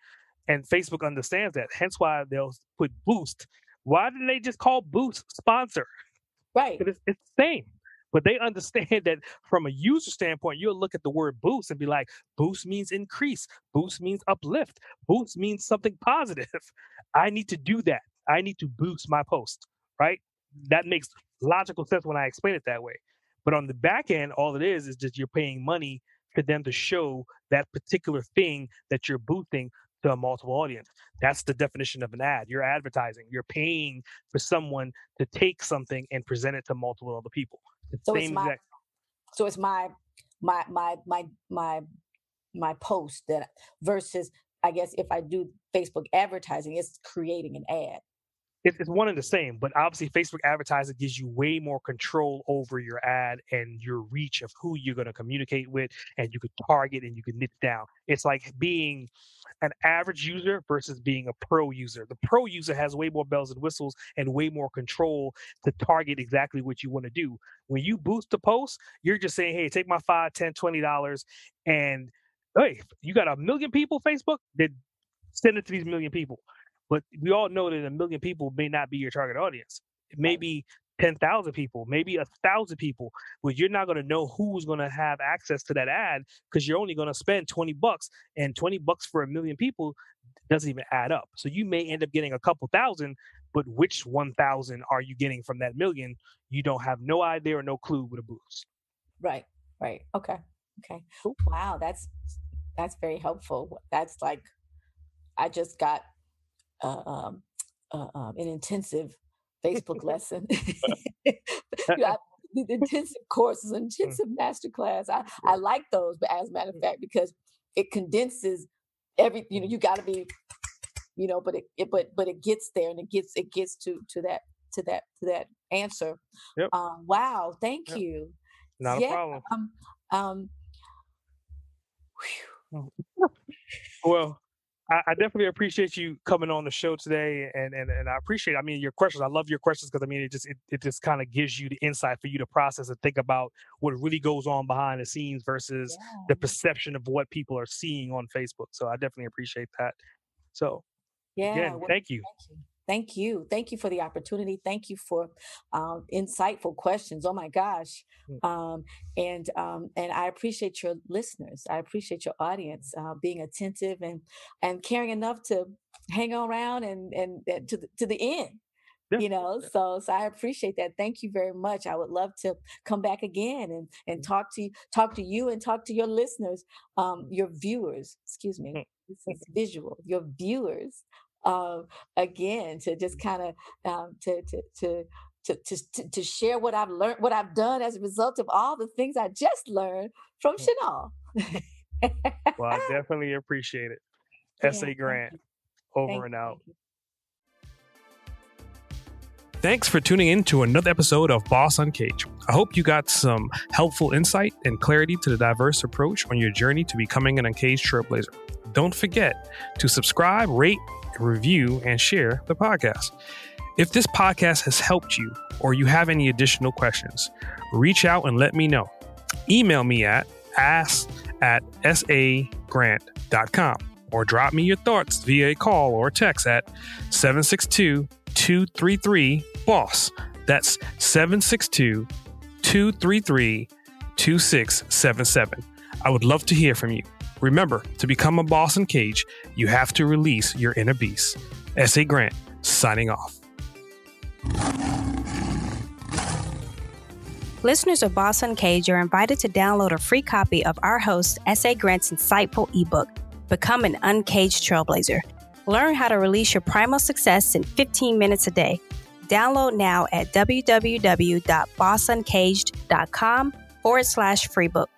And Facebook understands that. Hence why they'll put boost. Why didn't they just call boost sponsor? Right. It's, it's the same. But they understand that from a user standpoint, you'll look at the word boost and be like, boost means increase, boost means uplift, boost means something positive. I need to do that. I need to boost my post, right? That makes logical sense when I explain it that way. But on the back end, all it is is just you're paying money for them to show that particular thing that you're boosting to a multiple audience. That's the definition of an ad. You're advertising. You're paying for someone to take something and present it to multiple other people. so it's my, exact- so it's my my my my my my post that versus I guess if I do Facebook advertising, it's creating an ad it's one and the same, but obviously Facebook advertising gives you way more control over your ad and your reach of who you're going to communicate with, and you could target and you can niche down. It's like being an average user versus being a pro user. The pro user has way more bells and whistles and way more control to target exactly what you want to do. When you boost the post, you're just saying, hey, take my five, ten, twenty dollars and hey, you got a million people, Facebook, then send it to these million people. But we all know that a million people may not be your target audience. It may be 10,000 people, maybe a thousand people, but you're not going to know who's going to have access to that ad because you're only going to spend 20 bucks and 20 bucks for a million people doesn't even add up. So you may end up getting a couple thousand, but which 1,000 are you getting from that million? You don't have no idea or no clue with a boost. Right. Right. Okay. Okay. Wow. That's, that's very helpful. That's like, I just got uh, um, uh, um, an intensive Facebook lesson. the intensive courses, mm. intensive master class. I, I like those, but as a matter of mm. fact, because it condenses every, you know, mm. you got to be, you know, but it, it, but but it gets there and it gets it gets to to that to that to that answer. Yep. Um, wow, thank yep. you. Not yeah, a problem. Um, um, well, I, I, definitely appreciate you coming on the show today, and and, and I appreciate. I mean, your questions. I love your questions because I mean, it just it, it just kind of gives you the insight for you to process and think about what really goes on behind the scenes versus yeah. the perception of what people are seeing on Facebook. So I definitely appreciate that. So, yeah, again, well, thank you. Thank you. Thank you. Thank you for the opportunity. Thank you for um, insightful questions. Oh my gosh. Mm. Um, and um, and I appreciate your listeners. I appreciate your audience uh, being attentive and and caring enough to hang around and and, and to the, to the end. Yeah. You know, so so I appreciate that. Thank you very much. I would love to come back again and and mm. talk to you, talk to you, and talk to your listeners, um, your viewers. Excuse me. Mm. This is visual. Your viewers um, again to just kind of um, to, to, to to, to, to share what I've learned, what I've done as a result of all the things I just learned from. Chanel. well, I definitely appreciate it. Yeah, S.A. Grant, over thank and out. Thanks for tuning in to another episode of Boss Uncaged. I hope you got some helpful insight and clarity to the diverse approach on your journey to becoming an uncaged trailblazer. Don't forget to subscribe, rate, review, and share the podcast. If this podcast has helped you or you have any additional questions, reach out and let me know. Email me at ask at sagrant.com or drop me your thoughts via a call or text at 762 233 BOSS. That's 762 233 2677. I would love to hear from you. Remember, to become a Boss Uncaged, you have to release your inner beast. S.A. Grant, signing off. Listeners of Boss Uncaged are invited to download a free copy of our host, S.A. Grant's insightful ebook, Become an Uncaged Trailblazer. Learn how to release your primal success in 15 minutes a day. Download now at www.bossuncaged.com forward slash free book.